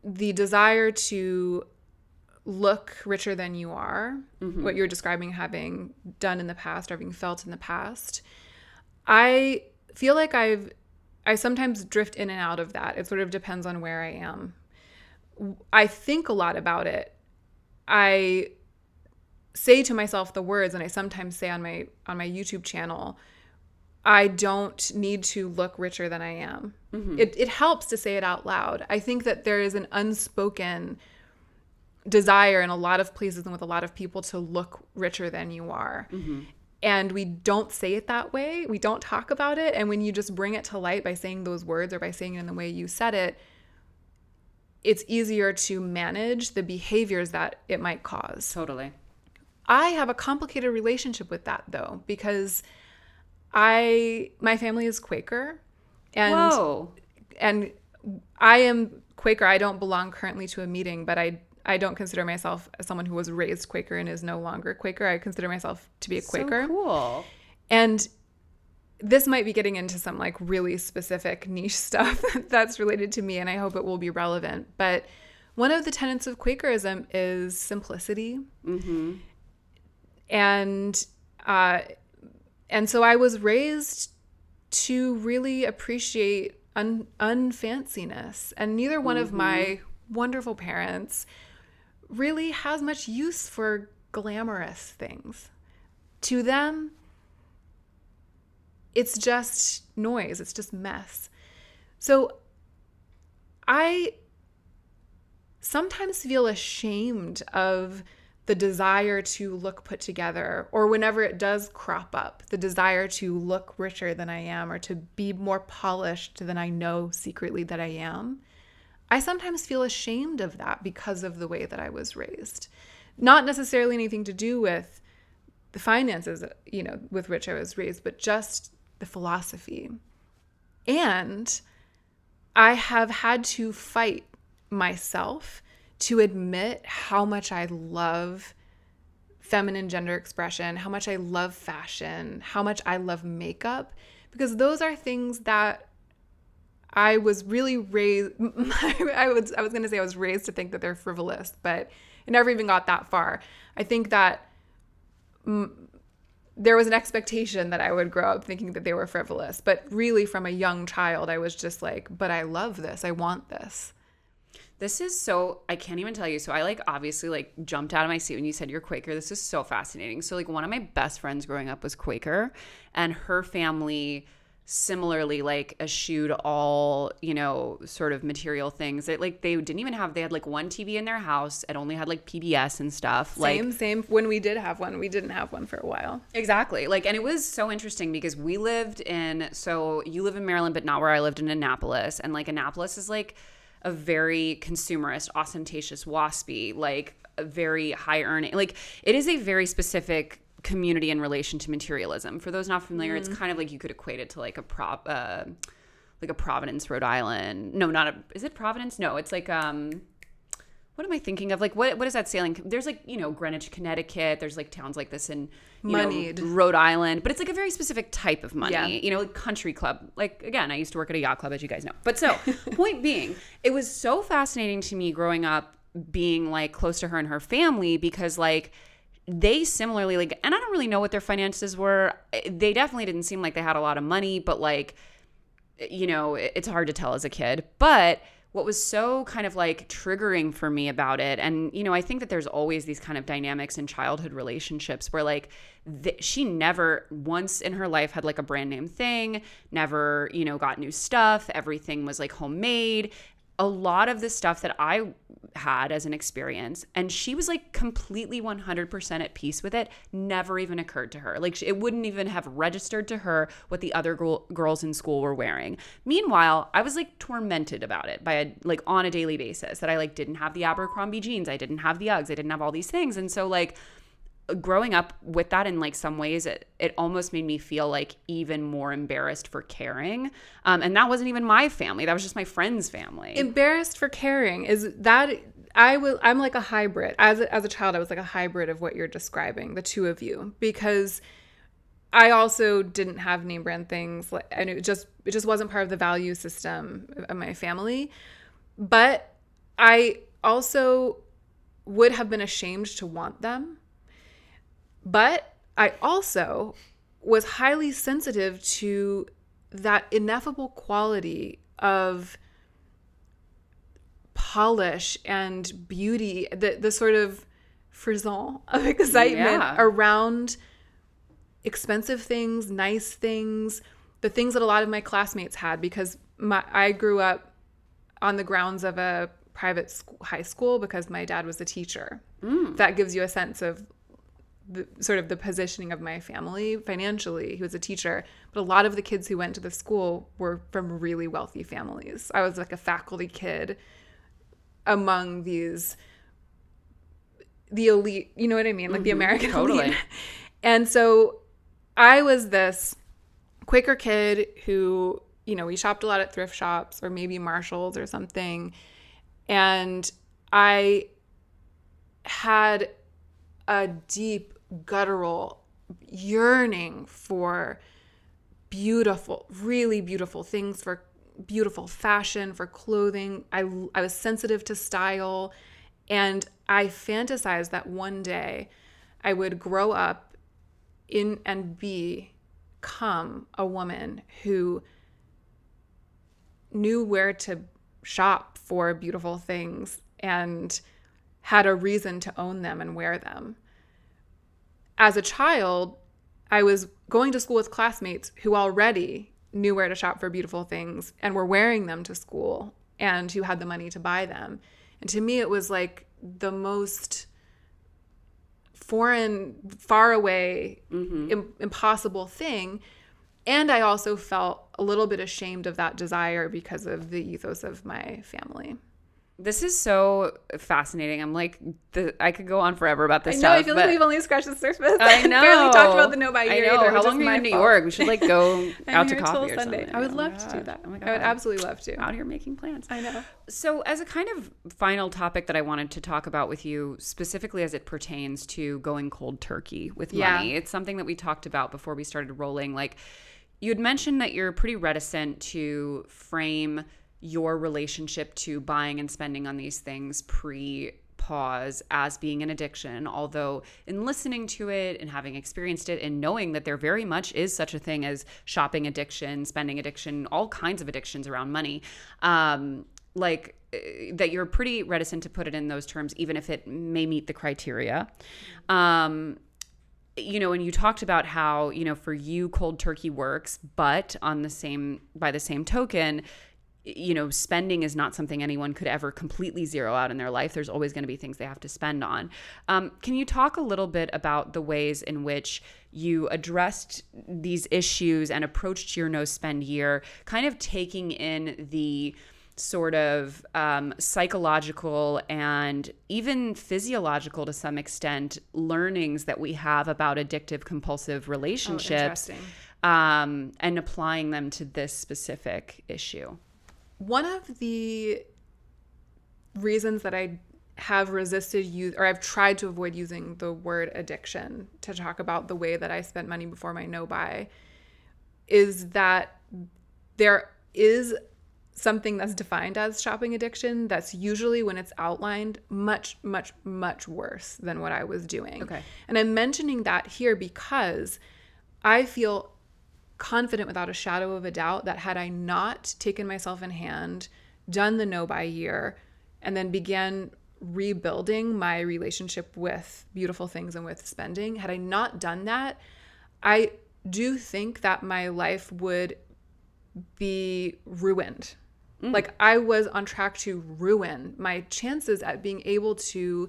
the desire to look richer than you are mm-hmm. what you're describing having done in the past or having felt in the past i feel like i've i sometimes drift in and out of that. It sort of depends on where i am. I think a lot about it. I say to myself the words and i sometimes say on my on my youtube channel I don't need to look richer than I am. Mm-hmm. It, it helps to say it out loud. I think that there is an unspoken desire in a lot of places and with a lot of people to look richer than you are. Mm-hmm. And we don't say it that way. We don't talk about it. And when you just bring it to light by saying those words or by saying it in the way you said it, it's easier to manage the behaviors that it might cause. Totally. I have a complicated relationship with that though, because I my family is Quaker, and Whoa. and I am Quaker. I don't belong currently to a meeting, but I I don't consider myself as someone who was raised Quaker and is no longer Quaker. I consider myself to be a Quaker. So cool. And this might be getting into some like really specific niche stuff that's related to me, and I hope it will be relevant. But one of the tenets of Quakerism is simplicity. Mm-hmm. And uh, and so I was raised to really appreciate un- unfanciness. And neither one mm-hmm. of my mm-hmm. wonderful parents really has much use for glamorous things. To them, it's just noise, it's just mess. So I sometimes feel ashamed of the desire to look put together, or whenever it does crop up, the desire to look richer than I am or to be more polished than I know secretly that I am, I sometimes feel ashamed of that because of the way that I was raised. Not necessarily anything to do with the finances, you know, with which I was raised, but just the philosophy. And I have had to fight myself to admit how much I love feminine gender expression, how much I love fashion, how much I love makeup, because those are things that I was really raised. I was I was gonna say I was raised to think that they're frivolous, but it never even got that far. I think that m- there was an expectation that I would grow up thinking that they were frivolous, but really from a young child, I was just like, but I love this. I want this. This is so I can't even tell you. So I like obviously like jumped out of my seat when you said you're Quaker. This is so fascinating. So like one of my best friends growing up was Quaker and her family similarly like eschewed all you know sort of material things that like they didn't even have they had like one tv in their house it only had like pbs and stuff Same, like same. When we did have one, we didn't have one for a while. Exactly. Like, and it was so interesting because we lived in, so you live in Maryland, but not where I lived in Annapolis. And like, Annapolis is like a very consumerist, ostentatious, waspy, like a very high earning. Like, it is a very specific community in relation to materialism. For those not familiar, it's kind of like you could equate it to like a prop, uh, like a Providence, Rhode Island. No, not a, is it Providence? No, it's like, um, what am I thinking of? Like, what what is that sailing? There's like, you know, Greenwich, Connecticut. There's like towns like this in you know, Rhode Island, but it's like a very specific type of money. Yeah. You know, like country club. Like again, I used to work at a yacht club, as you guys know. But so, point being, it was so fascinating to me growing up, being like close to her and her family because like they similarly like, and I don't really know what their finances were. They definitely didn't seem like they had a lot of money, but like you know, it's hard to tell as a kid. But what was so kind of like triggering for me about it, and you know, I think that there's always these kind of dynamics in childhood relationships where like th- she never once in her life had like a brand name thing, never, you know, got new stuff. Everything was like homemade. A lot of the stuff that I had as an experience, and she was like completely 100% at peace with it, never even occurred to her. Like it wouldn't even have registered to her what the other girl- girls in school were wearing. Meanwhile, I was like tormented about it by a, like on a daily basis that I like didn't have the Abercrombie jeans, I didn't have the Uggs, I didn't have all these things, and so like growing up with that in like some ways it it almost made me feel like even more embarrassed for caring um, and that wasn't even my family that was just my friend's family Embarrassed for caring is that I was I'm like a hybrid. As a, as a child, I was like a hybrid of what you're describing, the two of you, because I also didn't have name brand things, and it just it just wasn't part of the value system of my family. But I also would have been ashamed to want them. But I also was highly sensitive to that ineffable quality of polish and beauty, the the sort of frisson of excitement Yeah. around expensive things, nice things, the things that a lot of my classmates had because my I grew up on the grounds of a private school, high school because my dad was a teacher. Mm. That gives you a sense of the, sort of the positioning of my family financially. He was a teacher, but a lot of the kids who went to the school were from really wealthy families. I was like a faculty kid among these the elite, you know what I mean? Like the mm-hmm. American totally. elite. And so I was this Quaker kid who, you know, we shopped a lot at thrift shops or maybe Marshalls or something. And I had a deep guttural yearning for beautiful, really beautiful things, for beautiful fashion, for clothing. I, I was sensitive to style. And I fantasized that one day I would grow up in and become a woman who knew where to shop for beautiful things and had a reason to own them and wear them. As a child, I was going to school with classmates who already knew where to shop for beautiful things and were wearing them to school and who had the money to buy them. And to me, it was like the most foreign, far away, mm-hmm. Im- impossible thing. And I also felt a little bit ashamed of that desire because of the ethos of my family. This is so fascinating. I'm like, the, I could go on forever about this I know. stuff. I feel like we've only scratched the surface. I know. barely talked about the no buy I year know. either. How long are you in New. York? We should like go out to coffee or Sunday. something. I would Oh love to do that. Oh my God. I would absolutely love to. out here making plans. I know. So, as a kind of final topic that I wanted to talk about with you, specifically as it pertains to going cold turkey with Yeah. money, it's something that we talked about before we started rolling. Like, you had mentioned that you're pretty reticent to frame your relationship to buying and spending on these things pre pause as being an addiction although in listening to it and having experienced it and knowing that there very much is such a thing as shopping addiction spending addiction all kinds of addictions around money um like eh, that you're pretty reticent to put it in those terms even if it may meet the criteria. Um you know, and you talked about how, you know, for you cold turkey works, but on the same by the same token, you know, spending is not something anyone could ever completely zero out in their life. There's always going to be things they have to spend on. Um, can you talk a little bit about the ways in which you addressed these issues and approached your no spend year, kind of taking in the sort of um, psychological and even physiological to some extent learnings that we have about addictive compulsive relationships interesting. um, and applying them to this specific issue. One of the reasons that I have resisted use or I've tried to avoid using the word addiction to talk about the way that I spent money before my no buy is that there is something that's defined as shopping addiction that's usually when it's outlined much much much worse than what I was doing. Okay. And I'm mentioning that here because I feel confident without a shadow of a doubt that had I not taken myself in hand, done the no buy year, and then began rebuilding my relationship with beautiful things and with spending, had I not done that, I do think that my life would be ruined. Mm. Like I was on track to ruin my chances at being able to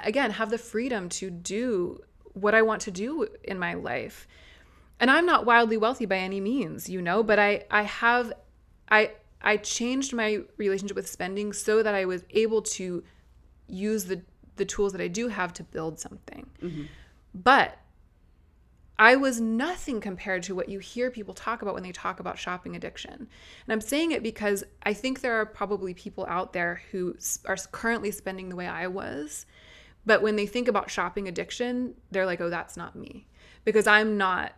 again have the freedom to do what I want to do in my life. And I'm not wildly wealthy by any means, you know, but I I have I I changed my relationship with spending so that I was able to use the the tools that I do have to build something. Mm-hmm. But I was nothing compared to what you hear people talk about when they talk about shopping addiction. And I'm saying it because I think there are probably people out there who are currently spending the way I was. But when they think about shopping addiction, they're like, oh, that's not me. Because I'm not,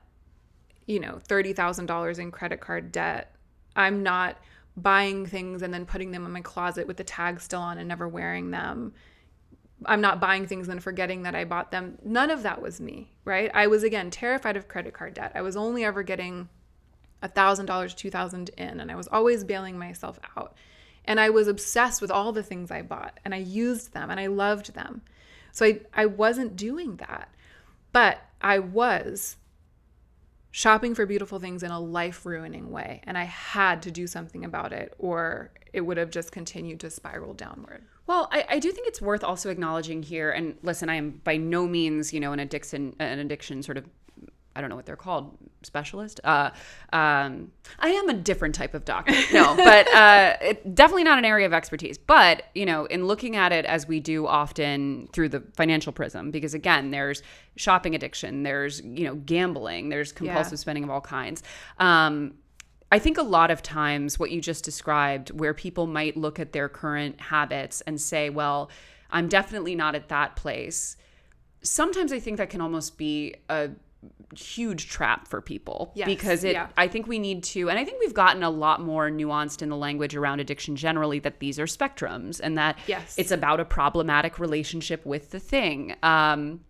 you know, $30,000 in credit card debt. I'm not buying things and then putting them in my closet with the tag still on and never wearing them. I'm not buying things and forgetting that I bought them. None of that was me, right? I was again terrified of credit card debt. I was only ever getting a thousand dollars, 2,000 in, and I was always bailing myself out. And I was obsessed with all the things I bought, and I used them, and I loved them. So I I wasn't doing that, but I was shopping for beautiful things in a life ruining way, and I had to do something about it, or it would have just continued to spiral downward. Well, I, I do think it's worth also acknowledging here. And listen, I am by no means, you know, an addiction, an addiction sort of, I don't know what they're called, specialist. Uh, um, I am a different type of doctor. No, but uh, it, definitely not an area of expertise. But you know, in looking at it as we do often through the financial prism, because again, there's shopping addiction, there's you know, gambling, there's compulsive spending of all kinds. Um, I think a lot of times what you just described, where people might look at their current habits and say, well, I'm definitely not at that place. Sometimes I think that can almost be a huge trap for people Yes, because it yeah. I think we need to and I think we've gotten a lot more nuanced in the language around addiction generally that these are spectrums and that Yes. it's about a problematic relationship with the thing. Um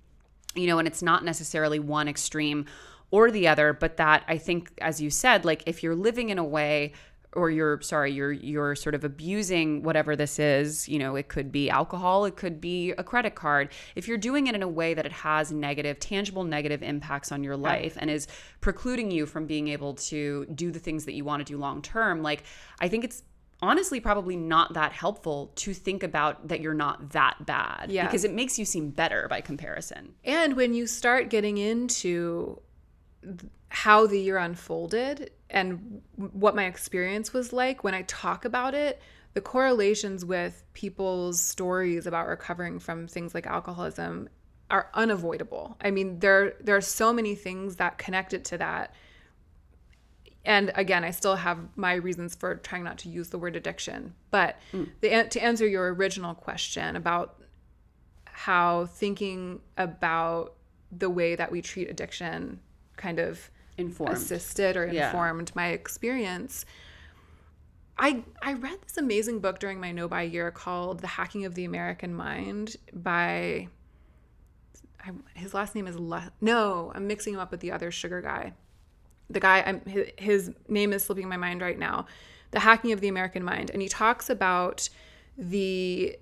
you know, and it's not necessarily one extreme or the other, but that I think, as you said, like if you're living in a way or you're sorry, you're you're sort of abusing whatever this is, you know, it could be alcohol, it could be a credit card. If you're doing it in a way that it has negative, tangible negative impacts on your life and is precluding you from being able to do the things that you want to do long term, like I think it's honestly probably not that helpful to think about that you're not that bad Yeah. because it makes you seem better by comparison. And when you start getting into th- how the year unfolded and what my experience was like, when I talk about it, the correlations with people's stories about recovering from things like alcoholism are unavoidable. I mean, there there are so many things that connect it to that. And again, I still have my reasons for trying not to use the word addiction. But mm. the, to answer your original question about how thinking about the way that we treat addiction kind of informed. Assisted or informed yeah. my experience. I I read this amazing book during my no buy year called The Hacking of the American Mind by I, his last name is Le- no I'm mixing him up with the other sugar guy. The guy I'm his, his name is slipping my mind right now. The Hacking of the American Mind. And he talks about the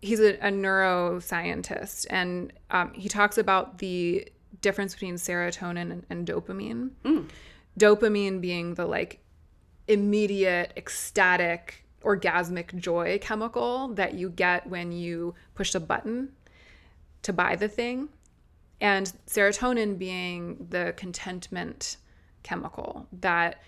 he's a, a neuroscientist. And um, he talks about the difference between serotonin and, and dopamine mm. dopamine being the like immediate, ecstatic, orgasmic joy chemical that you get when you push a button to buy the thing. And serotonin being the contentment chemical that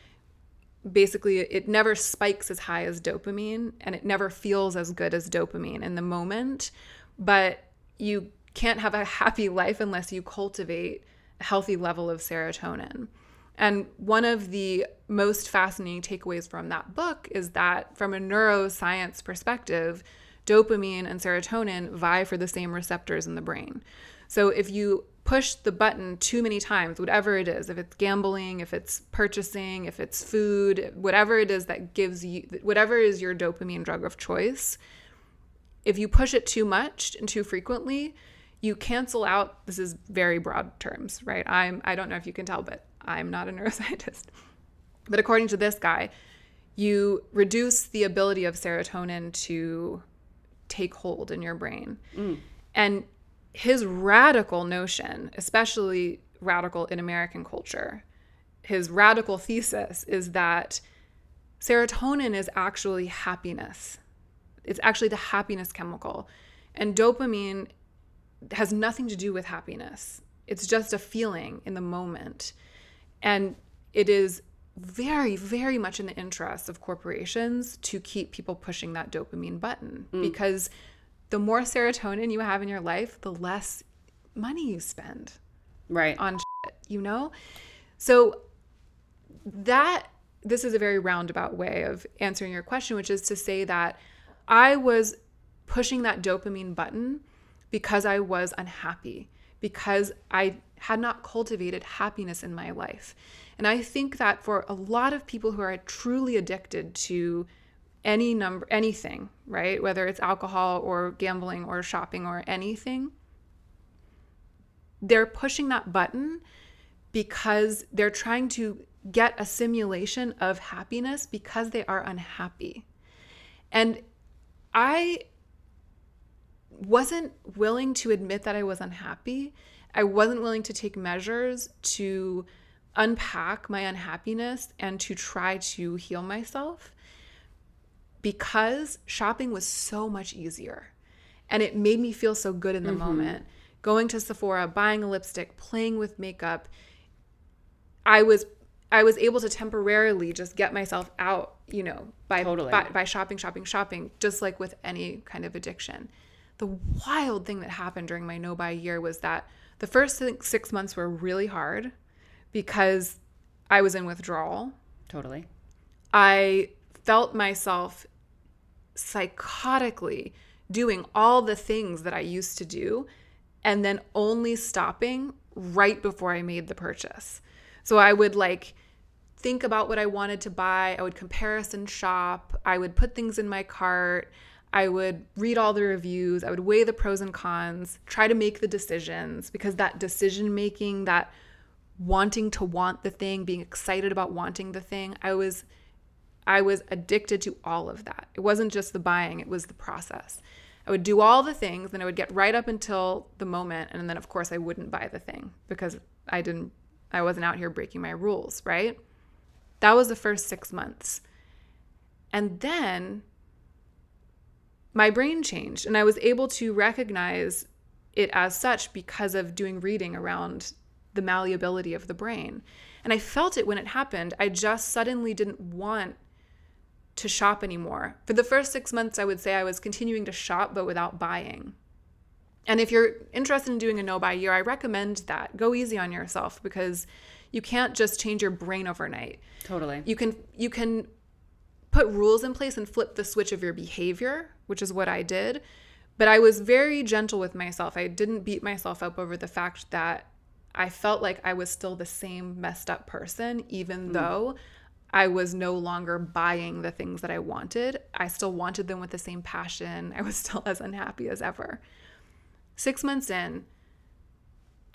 basically it never spikes as high as dopamine and it never feels as good as dopamine in the moment. But you can't have a happy life unless you cultivate a healthy level of serotonin. And one of the most fascinating takeaways from that book is that, from a neuroscience perspective, dopamine and serotonin vie for the same receptors in the brain. So if you push the button too many times, whatever it is, if it's gambling, if it's purchasing, if it's food, whatever it is that gives you, whatever is your dopamine drug of choice, if you push it too much and too frequently, you cancel out this is very broad terms right i'm i don't know if you can tell but I'm not a neuroscientist. But according to this guy, you reduce the ability of serotonin to take hold in your brain. Mm. And his radical notion, especially radical in American culture, his radical thesis is that serotonin is actually happiness. It's actually the happiness chemical. And dopamine has nothing to do with happiness. It's just a feeling in the moment. And it is very, very much in the interest of corporations to keep people pushing that dopamine button mm. because the more serotonin you have in your life, the less money you spend. Right. On shit, you know? So that this is a very roundabout way of answering your question, which is to say that I was pushing that dopamine button because I was unhappy, because I had not cultivated happiness in my life. And I think that for a lot of people who are truly addicted to any number anything, right? Whether it's alcohol or gambling or shopping or anything, they're pushing that button because they're trying to get a simulation of happiness because they are unhappy. And I wasn't willing to admit that I was unhappy I wasn't willing to take measures to unpack my unhappiness and to try to heal myself because shopping was so much easier and it made me feel so good in the mm-hmm. moment. Going to Sephora, buying a lipstick, playing with makeup, I was I was able to temporarily just get myself out, you know, by, totally. by by shopping, shopping, shopping, just like with any kind of addiction. The wild thing that happened during my no buy year was that the first six months were really hard because I was in withdrawal. Totally. I felt myself psychotically doing all the things that I used to do and then only stopping right before I made the purchase. So I would like think about what I wanted to buy, I would comparison shop, I would put things in my cart. I would read all the reviews, I would weigh the pros and cons, try to make the decisions because that decision making, that wanting to want the thing, being excited about wanting the thing, I was I was addicted to all of that. It wasn't just the buying, it was the process. I would do all the things and I would get right up until the moment and then of course I wouldn't buy the thing because I didn't I wasn't out here breaking my rules, right? That was the first 6 months. And then my brain changed and I was able to recognize it as such because of doing reading around the malleability of the brain. And I felt it when it happened. I just suddenly didn't want to shop anymore. For the first six months, I would say I was continuing to shop, but without buying. And if you're interested in doing a no buy year, I recommend that. Go easy on yourself because you can't just change your brain overnight. Totally. You can you can put rules in place and flip the switch of your behavior, which is what I did. But I was very gentle with myself. I didn't beat myself up over the fact that I felt like I was still the same messed up person, even mm. though I was no longer buying the things that I wanted. I still wanted them with the same passion. I was still as unhappy as ever. Six months in,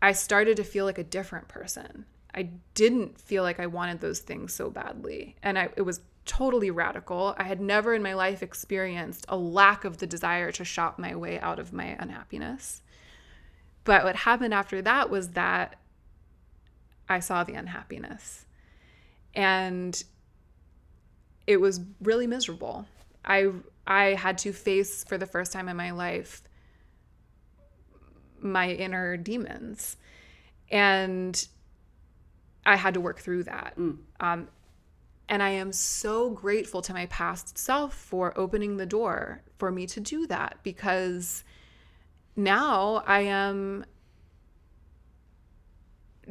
I started to feel like a different person. I didn't feel like I wanted those things so badly. And I, it was totally radical. I had never in my life experienced a lack of the desire to shop my way out of my unhappiness. But what happened after that was that I saw the unhappiness. And it was really miserable. I I had to face for the first time in my life my inner demons. And I had to work through that. Mm. Um, and I am so grateful to my past self for opening the door for me to do that because now I am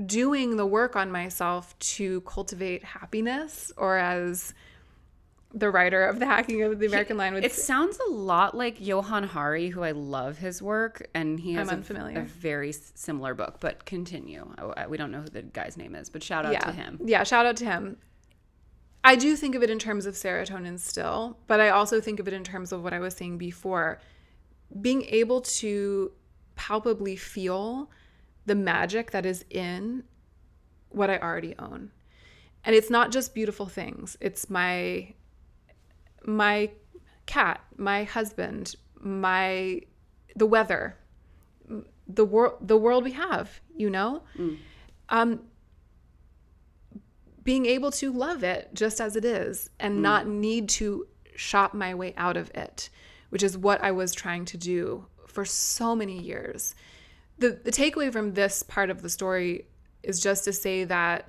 doing the work on myself to cultivate happiness or as the writer of the hacking of the American Mind would It sounds a lot like Johann Hari, who I love his work, and he has a, a, very similar book. But continue. We don't know who the guy's name is, but shout out yeah. to him. Yeah, shout out to him. I do think of it in terms of serotonin still, but I also think of it in terms of what I was saying before. Being able to palpably feel the magic that is in what I already own. And it's not just beautiful things. It's my my cat, my husband, my the weather, the world the world we have, you know? Mm. Um being able to love it just as it is and mm. not need to shop my way out of it, which is what I was trying to do for so many years. The, the takeaway from this part of the story is just to say that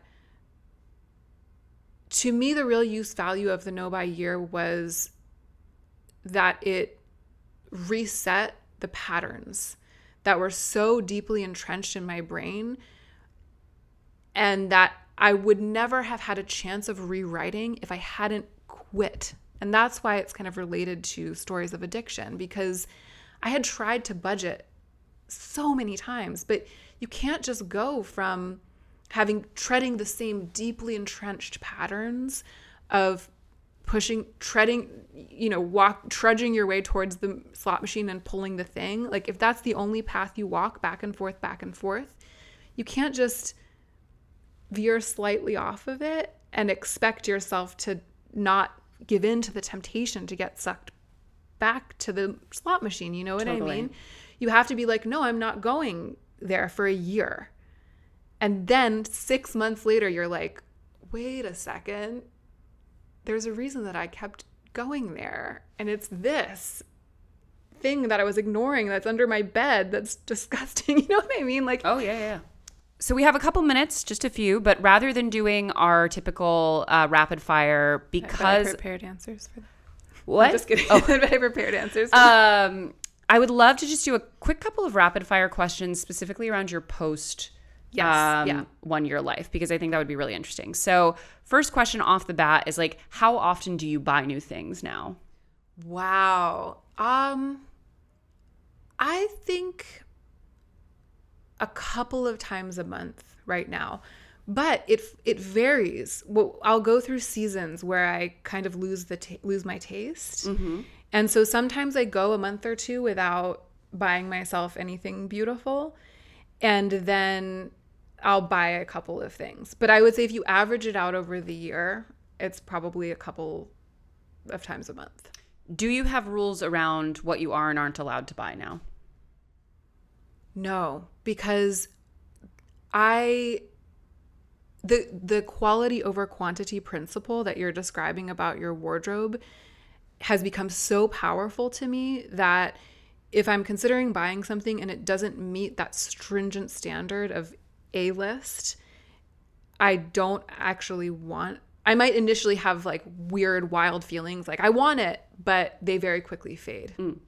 to me, the real use value of the no buy year was that it reset the patterns that were so deeply entrenched in my brain and that I would never have had a chance of rewriting if I hadn't quit. And that's why it's kind of related to stories of addiction because I had tried to budget so many times, but you can't just go from having treading the same deeply entrenched patterns of pushing treading you know walk trudging your way towards the slot machine and pulling the thing like if that's the only path you walk back and forth back and forth you can't just veer slightly off of it and expect yourself to not give in to the temptation to get sucked back to the slot machine. You know what totally. I mean? You have to be like, no, I'm not going there for a year. And then six months later, you're like, wait a second. There's a reason that I kept going there. And it's this thing that I was ignoring that's under my bed that's disgusting. You know what I mean? Like, oh, yeah, yeah. So we have a couple minutes, just a few, but rather than doing our typical uh, rapid fire, because I prepared answers for that. What? I'm just kidding. Oh. I prepared answers. Um, I would love to just do a quick couple of rapid fire questions, specifically around your post. Yes, um, yeah. one year life because I think that would be really interesting. So, first question off the bat is like, how often do you buy new things now? Wow. Um, I think a couple of times a month right now. But it it varies. Well i'll go through seasons where i kind of lose the ta- lose my taste. Mm-hmm. and so sometimes i go a month or two without buying myself anything beautiful. And then i'll buy a couple of things. But i would say if you average it out over the year it's probably a couple of times a month. Do you have rules around what you are and aren't allowed to buy now no, because I the the quality over quantity principle that you're describing about your wardrobe has become so powerful to me that if I'm considering buying something and it doesn't meet that stringent standard of A list, I don't actually want I might initially have like weird, wild feelings, like I want it, but they very quickly fade. Mm.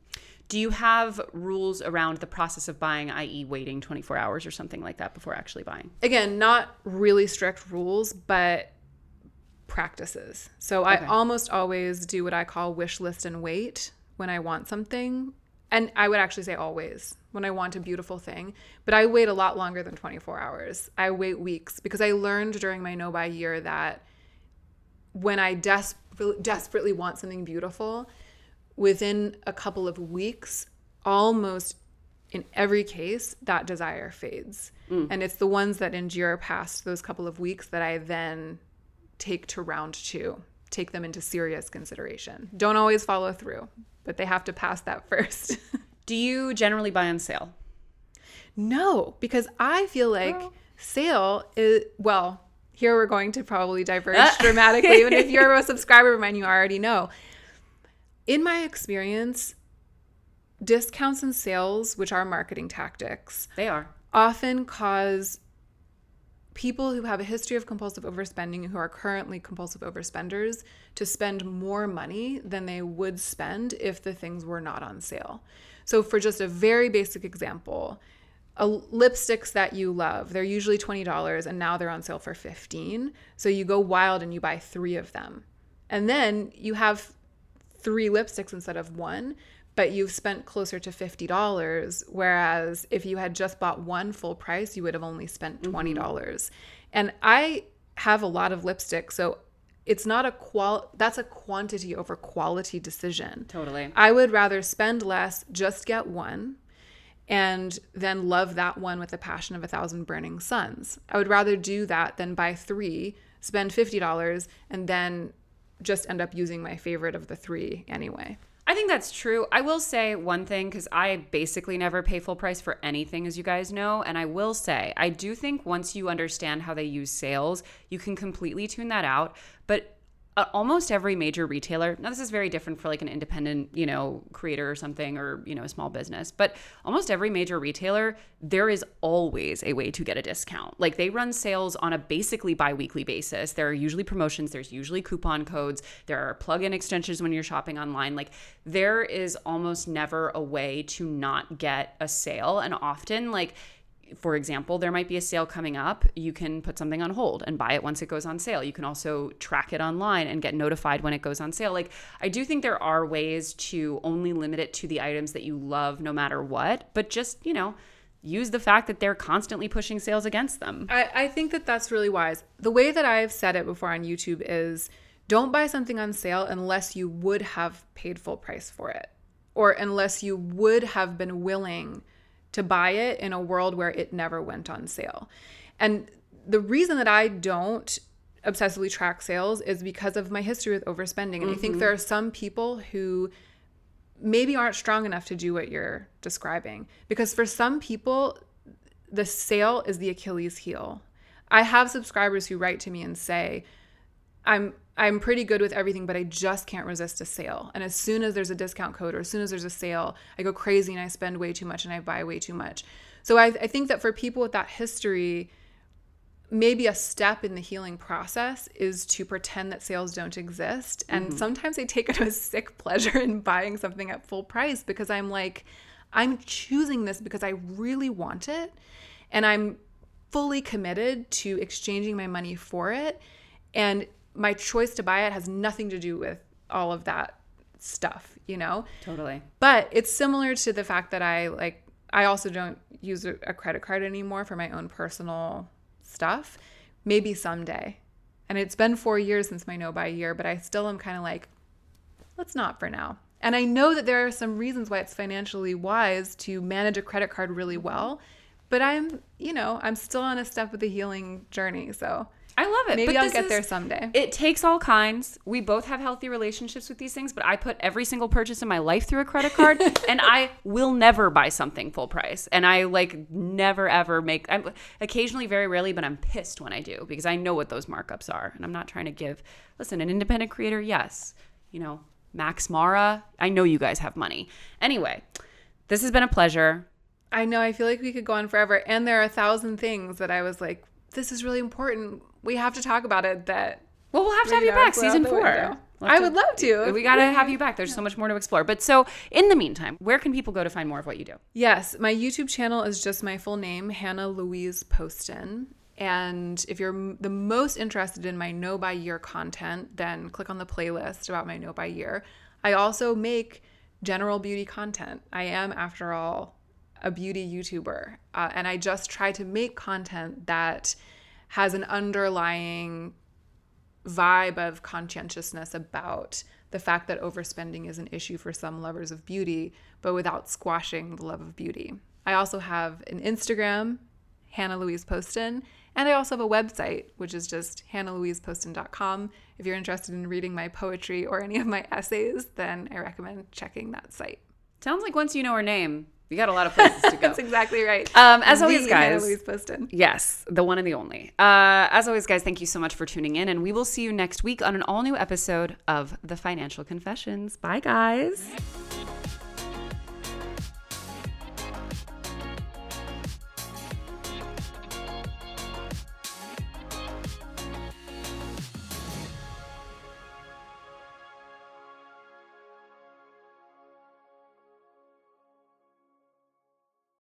Do you have rules around the process of buying, i.e., waiting 24 hours or something like that before actually buying? Again, not really strict rules, but practices. So I almost always do what I call wish list and wait when I want something. And I would actually say always when I want a beautiful thing. But I wait a lot longer than 24 hours. I wait weeks because I learned during my no buy year that when I desperately, desperately want something beautiful, within a couple of weeks, almost in every case, that desire fades. Mm. And it's the ones that endure past those couple of weeks that I then take to round two, take them into serious consideration. Don't always follow through, but they have to pass that first. Do you generally buy on sale? no, because I feel like oh. sale is, well, here we're going to probably diverge dramatically. Even if you're a subscriber of mine, you already know. In my experience, discounts and sales, which are marketing tactics, They are. often cause people who have a history of compulsive overspending who are currently compulsive overspenders to spend more money than they would spend if the things were not on sale. So for just a very basic example, a lipsticks that you love, they're usually $20 and now they're on sale for 15. So you go wild and you buy 3 of them. And then you have three lipsticks instead of one, but you've spent closer to $50. Whereas if you had just bought one full price, you would have only spent mm-hmm. 20. dollars And I have a lot of lipstick, so it's not a qual that's a quantity over quality decision. Totally. I would rather spend less, just get one, and then love that one with the passion of a thousand burning suns. I would rather do that than buy three, spend $50, and then just end up using my favorite of the three anyway. I think that's true. I will say one thing because I basically never pay full price for anything, as you guys know. And I will say, I do think once you understand how they use sales, you can completely tune that out. But almost every major retailer, now this is very different for like an independent, you know, creator or something or, you know, a small business, but almost every major retailer, there is always a way to get a discount. Like they run sales on a basically bi weekly basis. There are usually promotions, there's usually coupon codes, there are plug in extensions when you're shopping online. Like there is almost never a way to not get a sale. And often, like, for example, there might be a sale coming up. You can put something on hold and buy it once it goes on sale. You can also track it online and get notified when it goes on sale. Like, I do think there are ways to only limit it to the items that you love no matter what, but just, you know, use the fact that they're constantly pushing sales against them. I, I think that that's really wise. The way that I've said it before on YouTube is don't buy something on sale unless you would have paid full price for it or unless you would have been willing to buy it in a world where it never went on sale. And the reason that I don't obsessively track sales is because of my history with overspending. And I think mm-hmm. there are some people who maybe aren't strong enough to do what you're describing. Because for some people, the sale is the Achilles heel. I have subscribers who write to me and say, I'm I'm pretty good with everything, but I just can't resist a sale. And as soon as there's a discount code or as soon as there's a sale, I go crazy and I spend way too much and I buy way too much. So I, I think that for people with that history, maybe a step in the healing process is to pretend that sales don't exist. And mm-hmm. sometimes I take it as a sick pleasure in buying something at full price because I'm like, I'm choosing this because I really want it. And I'm fully committed to exchanging my money for it. And my choice to buy it has nothing to do with all of that stuff, you know? Totally. But it's similar to the fact that I like I also don't use a a credit card anymore for my own personal stuff. Maybe someday. And it's been 4 years since my no buy year, but I still am kind of like let's not for now. And I know that there are some reasons why it's financially wise to manage a credit card really well, but I'm, you know, I'm still on a step of the healing journey, so I love it. maybe but I'll get is- there someday. It takes all kinds. We both have healthy relationships with these things, but I put every single purchase in my life through a credit card and I will never buy something full price. And I like never ever make I'm occasionally very rarely, but I'm pissed when I do because I know what those markups are. And I'm not trying to give listen, an independent creator, yes. You know, Max Mara, I know you guys have money. Anyway, this has been a pleasure. I know. I feel like we could go on forever. And there are a thousand things that I was like, this is really important. We have to talk about it that Well, we'll have to have you back, season four. window. We'll have I would love to. We got to have you back. There's so much more to explore. But so, in the meantime, where can people go to find more of what you do? Yes, my YouTube channel is just my full name, Hannah Louise Poston. And if you're m- the most interested in my no buy year content, then click on the playlist about my no buy year. I also make general beauty content. I am, after all, a beauty YouTuber. Uh, and I just try to make content that has an underlying vibe of conscientiousness about the fact that overspending is an issue for some lovers of beauty, but without squashing the love of beauty. I also have an Instagram, Hannah Louise Poston, and I also have a website, which is just hannahlouiseposton.com. If you're interested in reading my poetry or any of my essays, then I recommend checking that site. Sounds like once you know her name, you got a lot of places to go. That's exactly right. Um, as always, The Hannah guys. Louise Poston. Yes, the one and the only. Uh, as always, guys, thank you so much for tuning in, and we will see you next week on an all new episode of The Financial Confessions. Bye, guys.